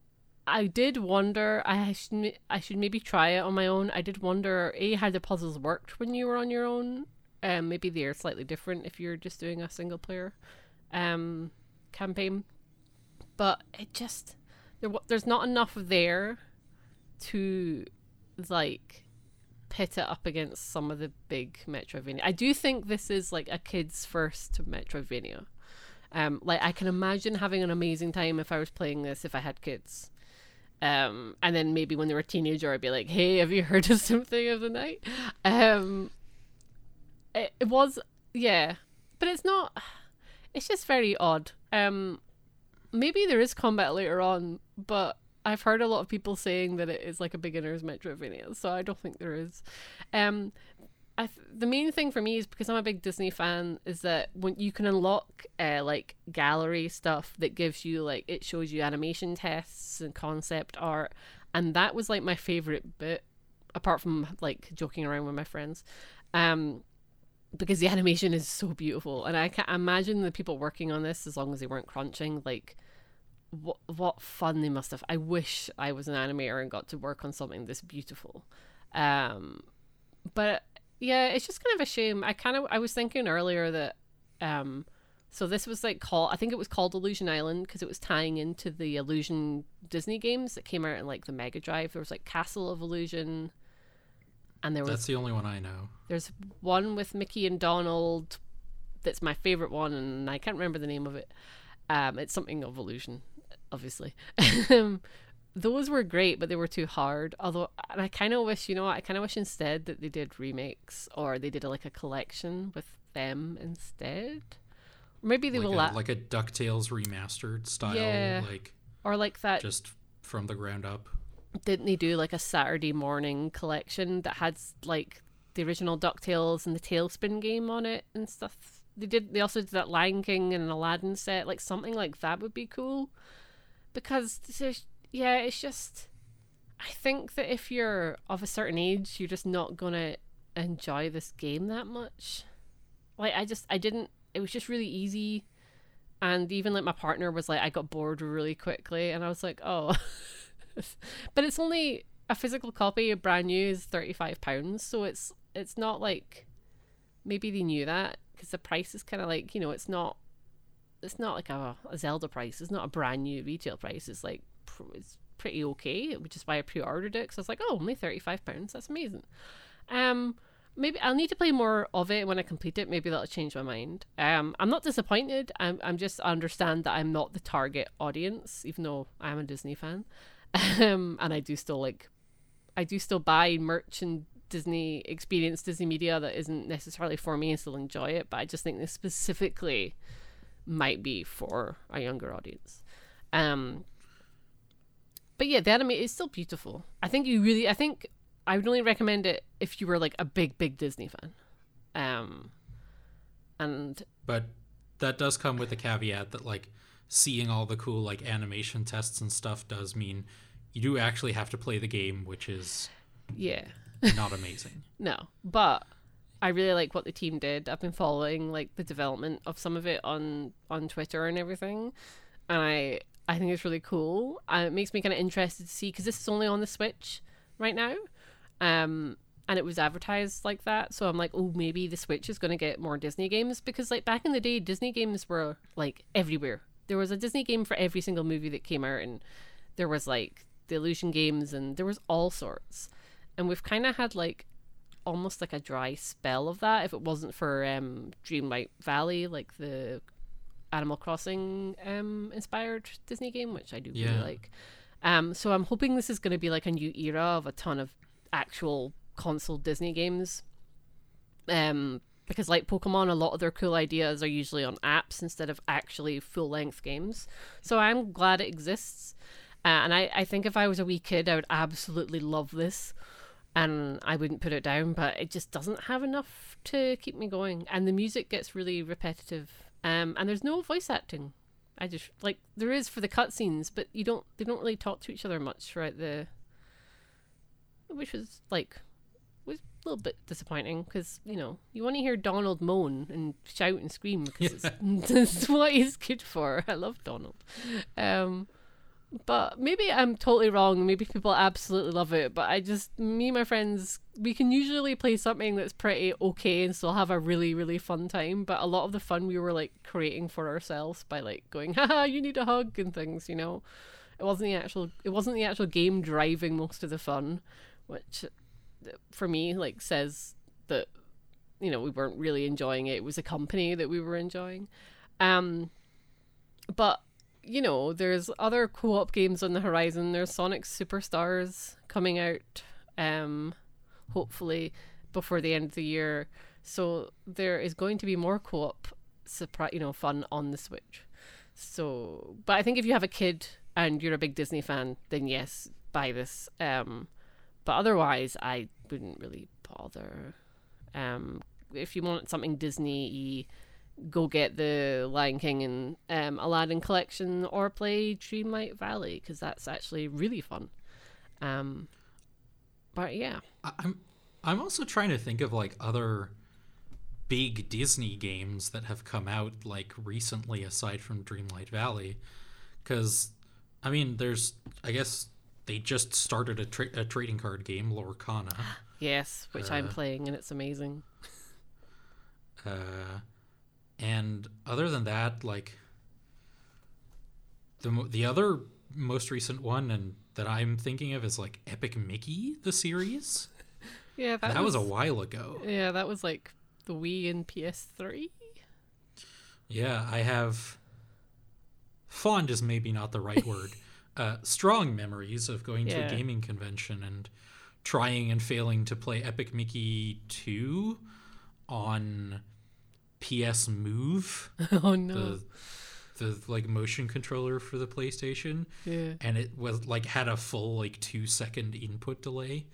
I did wonder. I should I should maybe try it on my own. I did wonder a how the puzzles worked when you were on your own. Um, maybe they're slightly different if you're just doing a single player um campaign. But it just there there's not enough there to like pit it up against some of the big Metroidvania. I do think this is like a kid's first Metroidvania. Um, like I can imagine having an amazing time if I was playing this if I had kids. Um, and then maybe when they were a teenager, I'd be like, "Hey, have you heard of something of the Night?" <laughs> Um, it, it was, yeah, but it's not. It's just very odd. Um, maybe there is combat later on, but I've heard a lot of people saying that it is like a beginner's Metroidvania, so I don't think there is. Um, I th- the main thing for me is because I'm a big Disney fan is that when you can unlock uh, like gallery stuff that gives you like it shows you animation tests and concept art, and that was like my favorite bit, apart from like joking around with my friends, um, because the <laughs> animation is so beautiful, and I can't imagine the people working on this as long as they weren't crunching like. What what fun they must have! I wish I was an animator and got to work on something this beautiful. Um, but yeah, it's just kind of a shame. I kind of I was thinking earlier that um so this was like called I think it was called Illusion Island because it was tying into the Illusion Disney games that came out in like the Mega Drive. There was like Castle of Illusion and there was That's the only one I know. There's one with Mickey and Donald that's my favorite one and I can't remember the name of it. Um it's something of illusion obviously. <laughs> Um, those were great, but they were too hard. Although, and I kind of wish, you know, what, I kind of wish instead that they did remakes or they did a, like a collection with them instead. Or maybe they like will a, la- like a Ducktales remastered style, Yeah. like or like that. just from the ground up. Didn't they do like a Saturday morning collection that had like the original Ducktales and the TaleSpin game on it and stuff? They did. They also did that Lion King and Aladdin set. Like something like that would be cool, because yeah, it's just. I think that if you're of a certain age, you're just not gonna enjoy this game that much. Like I just I didn't. It was just really easy, and even like my partner was like, I got bored really quickly, and I was like, oh. <laughs> <laughs> but it's only a physical copy, a brand new, is thirty five pounds, so it's it's not like maybe they knew that because the price is kind of like you know it's not it's not like a, a Zelda price. It's not a brand new retail price. It's like it's pretty okay, which is why I pre-ordered it. Because I was like, oh, only thirty five pounds. That's amazing. Um, maybe I'll need to play more of it when I complete it. Maybe that'll change my mind. Um, I'm not disappointed. I'm I'm just I understand that I'm not the target audience, even though I'm a Disney fan. Um, and I do still like, I do still buy merch and Disney experience Disney media that isn't necessarily for me and still enjoy it. But I just think this specifically might be for a younger audience. Um, but yeah, the anime is still beautiful. I think you really, I think I would only recommend it if you were like a big, big Disney fan. Um, and But that does come with the caveat that like seeing all the cool like animation tests and stuff does mean you do actually have to play the game, which is yeah, not amazing. <laughs> no, but I really like what the team did. I've been following like the development of some of it on on Twitter and everything, and I I think it's really cool. And it makes me kind of interested to see because this is only on the Switch right now, um, and it was advertised like that. So I'm like, oh, maybe the Switch is going to get more Disney games because like back in the day, Disney games were like everywhere. There was a Disney game for every single movie that came out, and there was like the Illusion games, and there was all sorts. And we've kind of had like almost like a dry spell of that if it wasn't for um Dreamlight Valley, like the Animal Crossing um inspired Disney game, which I do really like. Um so I'm hoping this is gonna be like a new era of a ton of actual console Disney games. Um because like Pokemon, a lot of their cool ideas are usually on apps instead of actually full length games. So I'm glad it exists. Uh, and I, I think if I was a wee kid, I would absolutely love this and I wouldn't put it down, but it just doesn't have enough to keep me going. And the music gets really repetitive. Um, and there's no voice acting. I just like there is for the cutscenes, but you don't they don't really talk to each other much throughout the which was like a little bit disappointing because you know you want to hear Donald moan and shout and scream because it's, it's <laughs> what he's good for. I love Donald. Um, but maybe I'm totally wrong. Maybe people absolutely love it. But I just, me and my friends, we can usually play something that's pretty okay and still have a really, really fun time. But a lot of the fun we were like creating for ourselves by like going, haha, you need a hug and things, you know. It wasn't the actual, it wasn't the actual game driving most of the fun, which for me, like, says that, you know, we weren't really enjoying it. It was a company that we were enjoying. Um, but you know, there's other co-op games on the horizon. There's Sonic Superstars coming out, um, hopefully before the end of the year. So there is going to be more co-op, surprise, you know, fun on the Switch. So, but I think if you have a kid and you're a big Disney fan, then yes, buy this. Um, but otherwise, I wouldn't really bother. Um, if you want something Disney go get the Lion King and um, Aladdin collection or play Dreamlight Valley because that's actually really fun. Um, but yeah, I'm I'm also trying to think of like other big Disney games that have come out like recently aside from Dreamlight Valley, because I mean, there's I guess they just started a, tra- a trading card game, Lorcana. <gasps> yes, which uh, I'm playing and it's amazing. <laughs> uh and other than that, like the the other most recent one and that I'm thinking of is like Epic Mickey the series. <laughs> Yeah, that, that was, was, a while ago. Yeah, that was like the Wii and PS3. Yeah, I have fond is maybe not the right word. Uh, strong memories of going yeah. to a gaming convention and trying and failing to play Epic Mickey 2 on PS Move. <laughs> Oh no. The, the like motion controller for the PlayStation. Yeah. And it was like had a full like two second input delay.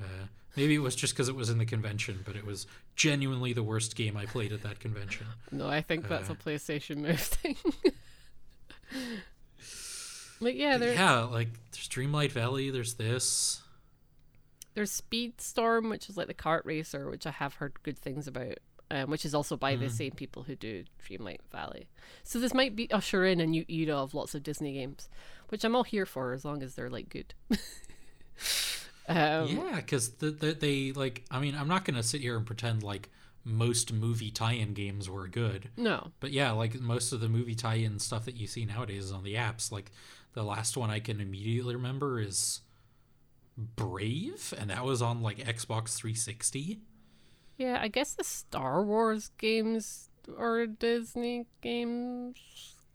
Uh, maybe it was just because it was in the convention, but it was genuinely the worst game I played at that convention. <laughs> No, I think that's uh, a PlayStation Move thing. <laughs> but yeah, there's yeah, like there's Dreamlight Valley. There's this. There's Speedstorm, which is like the kart racer, which I have heard good things about um, which is also by mm. the same people who do Dreamlight Valley. So this might be usher in a new era of lots of Disney games, which I'm all here for as long as they're like good. <laughs> um, yeah, because the, the, they like. I mean, I'm not gonna sit here and pretend like most movie tie-in games were good. No, but yeah, like most of the movie tie-in stuff that you see nowadays is on the apps. Like the last one I can immediately remember is Brave, and that was on like Xbox 360. Yeah, I guess the Star Wars games are Disney games,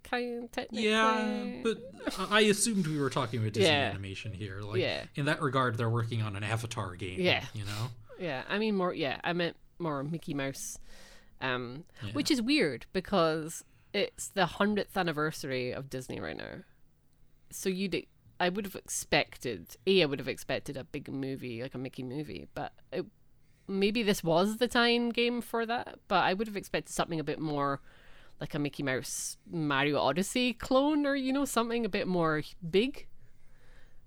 kind of technically. Yeah, but I assumed we were talking about Disney yeah. animation here. Like, yeah. in that regard, they're working on an Avatar game. Yeah, you know. Yeah, I mean more. Yeah, I meant more Mickey Mouse, um, yeah. which is weird because it's the hundredth anniversary of Disney right now. So you'd I would have expected a I would have expected a big movie like a Mickey movie, but it maybe this was the time game for that, but I would have expected something a bit more like a Mickey Mouse Mario Odyssey clone or you know something a bit more big.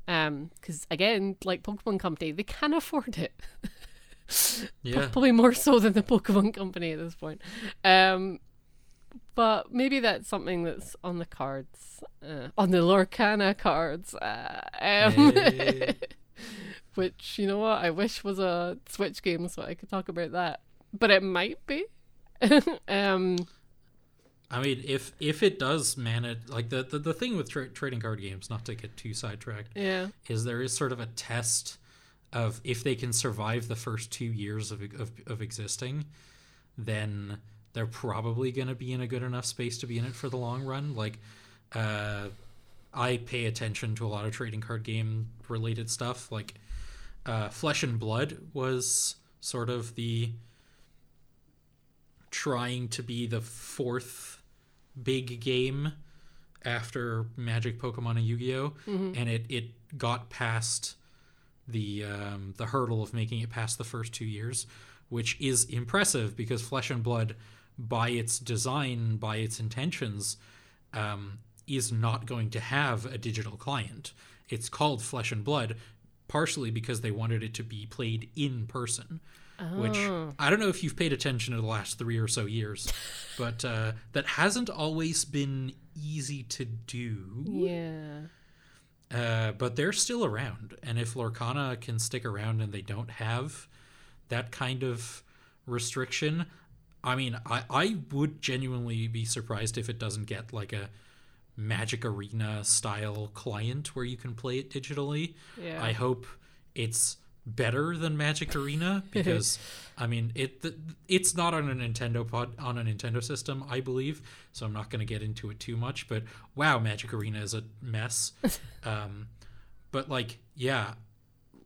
Um cuz again, like Pokemon Company, they can <laughs> afford it. Yeah. Probably more so than the Pokemon Company at this point. Um but maybe that's something that's on the cards, uh, on the Lorcana cards. Uh, um, hey. <laughs> which you know what I wish was a Switch game so I could talk about that, but it might be. <laughs> um, I mean, if if it does manage, like the the, the thing with tra- trading card games, not to get too sidetracked, yeah, is there is sort of a test of if they can survive the first two years of of, of existing, then they're probably going to be in a good enough space to be in it for the long run. Like, uh, I pay attention to a lot of trading card game related stuff, like uh, Flesh and Blood was sort of the trying to be the fourth big game after Magic, Pokemon, and Yu-Gi-Oh, and it it got past the um, the hurdle of making it past the first two years, which is impressive because Flesh and Blood, by its design, by its intentions, um, is not going to have a digital client. It's called Flesh and Blood, partially because they wanted it to be played in person. Which I don't know if you've paid attention to the last three or so years, but uh, that hasn't always been easy to do. Yeah. Uh, but they're still around, and if Lorcana can stick around and they don't have that kind of restriction, I mean, I, I would genuinely be surprised if it doesn't get like a Magic Arena style client where you can play it digitally. Yeah. I hope it's better than Magic Arena <laughs> because I mean it it's not on a Nintendo pod on a Nintendo system I believe so I'm not going to get into it too much but wow Magic Arena is a mess. <laughs> Um but like yeah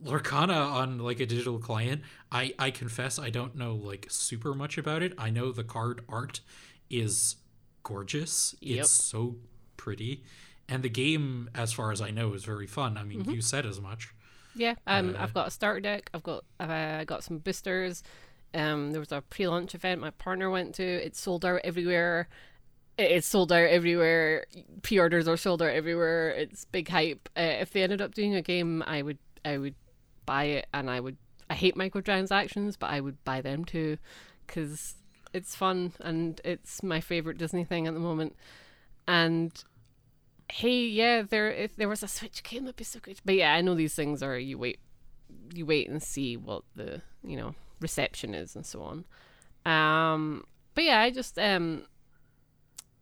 Lorcana on like a digital client I I confess I don't know like super much about it. I know the card art is gorgeous. Yep. it's so pretty. And the game as far as I know is very fun. I mean you said as much Yeah, um, Uh, I've got a starter deck. I've got uh, got some boosters. Um, there was a pre-launch event my partner went to. It sold out everywhere. It- It's sold out everywhere. Pre-orders are sold out everywhere. It's big hype. Uh, if they ended up doing a game, I would I would buy it, and I would. I hate microtransactions, but I would buy them too, because it's fun and it's my favorite Disney thing at the moment. And hey, yeah, there if there was a Switch game, that'd be so good. But yeah, I know these things are you wait, you wait and see what the you know reception is and so on. Um, but yeah, I just um,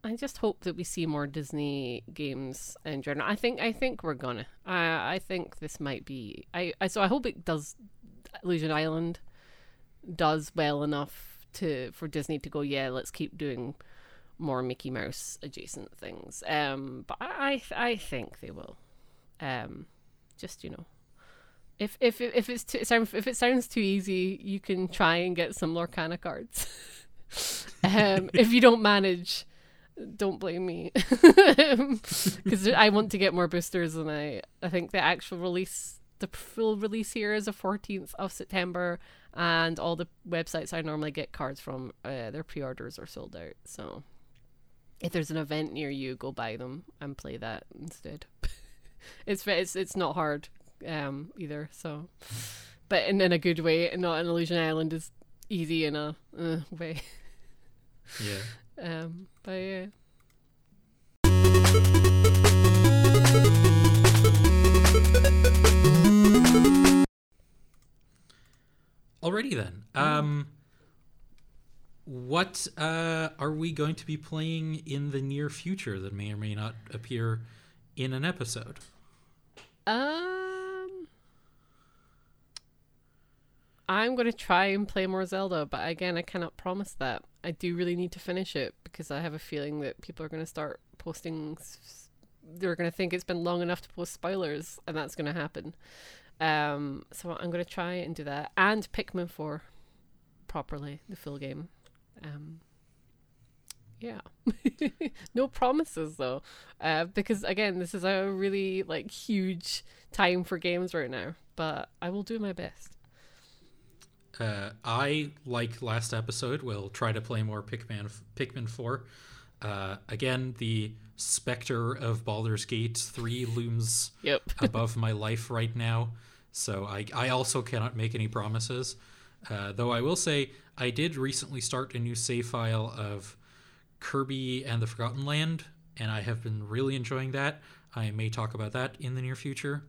I just hope that we see more Disney games in general. I think I think we're gonna. I I think this might be. I, I so I hope it does. Illusion Island does well enough to for Disney to go. Yeah, let's keep doing more Mickey Mouse adjacent things. Um, but I I think they will. Um, just you know, if if if it's too, if it sounds too easy, you can try and get some Lorcana cards. <laughs> um, if you don't manage, don't blame me, <laughs> because I want to get more boosters, and I I think the actual release, the full release here is the fourteenth of September, and all the websites I normally get cards from, uh, their pre-orders are sold out. So if there's an event near you, go buy them and play that instead. <laughs> it's it's it's not hard um either. So, but in, in a good way, and not an Illusion Island is easy in a uh, way. yeah <laughs> Um, but yeah. Alrighty then. Um, what uh, are we going to be playing in the near future that may or may not appear in an episode? Um, I'm gonna try and play more Zelda, but again, I cannot promise that. I do really need to finish it because I have a feeling that people are gonna start posting. They're gonna think it's been long enough to post spoilers, and that's gonna happen. Um, so I'm gonna try and do that, and Pikmin Four properly, the full game. Um, yeah, <laughs> no promises though, uh, because again, this is a really like huge time for games right now. But I will do my best. Uh, I, like last episode, will try to play more Pikmin, Pikmin 4. Uh, again, the specter of Baldur's Gate 3 looms Yep. <laughs> above my life right now. So I, I also cannot make any promises. Uh, though I will say, I did recently start a new save file of Kirby and the Forgotten Land, and I have been really enjoying that. I may talk about that in the near future,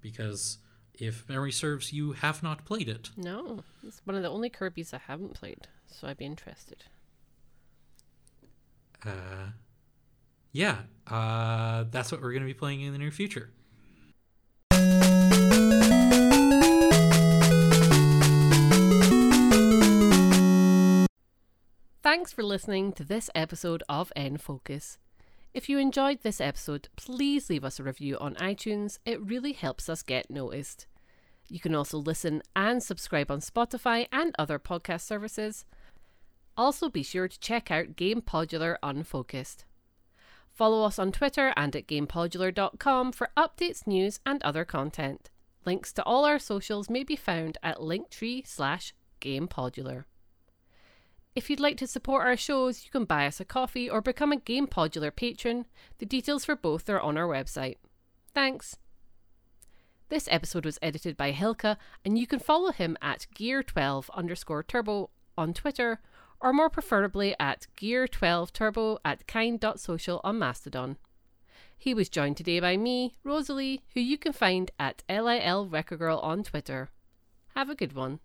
because if memory serves, you have not played it. No, it's one of the only Kirby's I haven't played, so I'd be interested. Uh, yeah, uh, that's what we're going to be playing in the near future. Thanks for listening to this episode of N-Focus. If you enjoyed this episode, please leave us a review on iTunes. It really helps us get noticed. You can also listen and subscribe on Spotify and other podcast services. Also, be sure to check out Game Podular Unfocused. Follow us on Twitter and at gamepodular.com for updates, news, and other content. Links to all our socials may be found at linktree slash gamepodular. If you'd like to support our shows, you can buy us a coffee or become a Game Podular patron. The details for both are on our website. Thanks. This episode was edited by Hilka, and you can follow him at gear12 underscore turbo on Twitter, or more preferably at gear12turbo at kind.social on Mastodon. He was joined today by me, Rosalie, who you can find at LIL Record Girl on Twitter. Have a good one.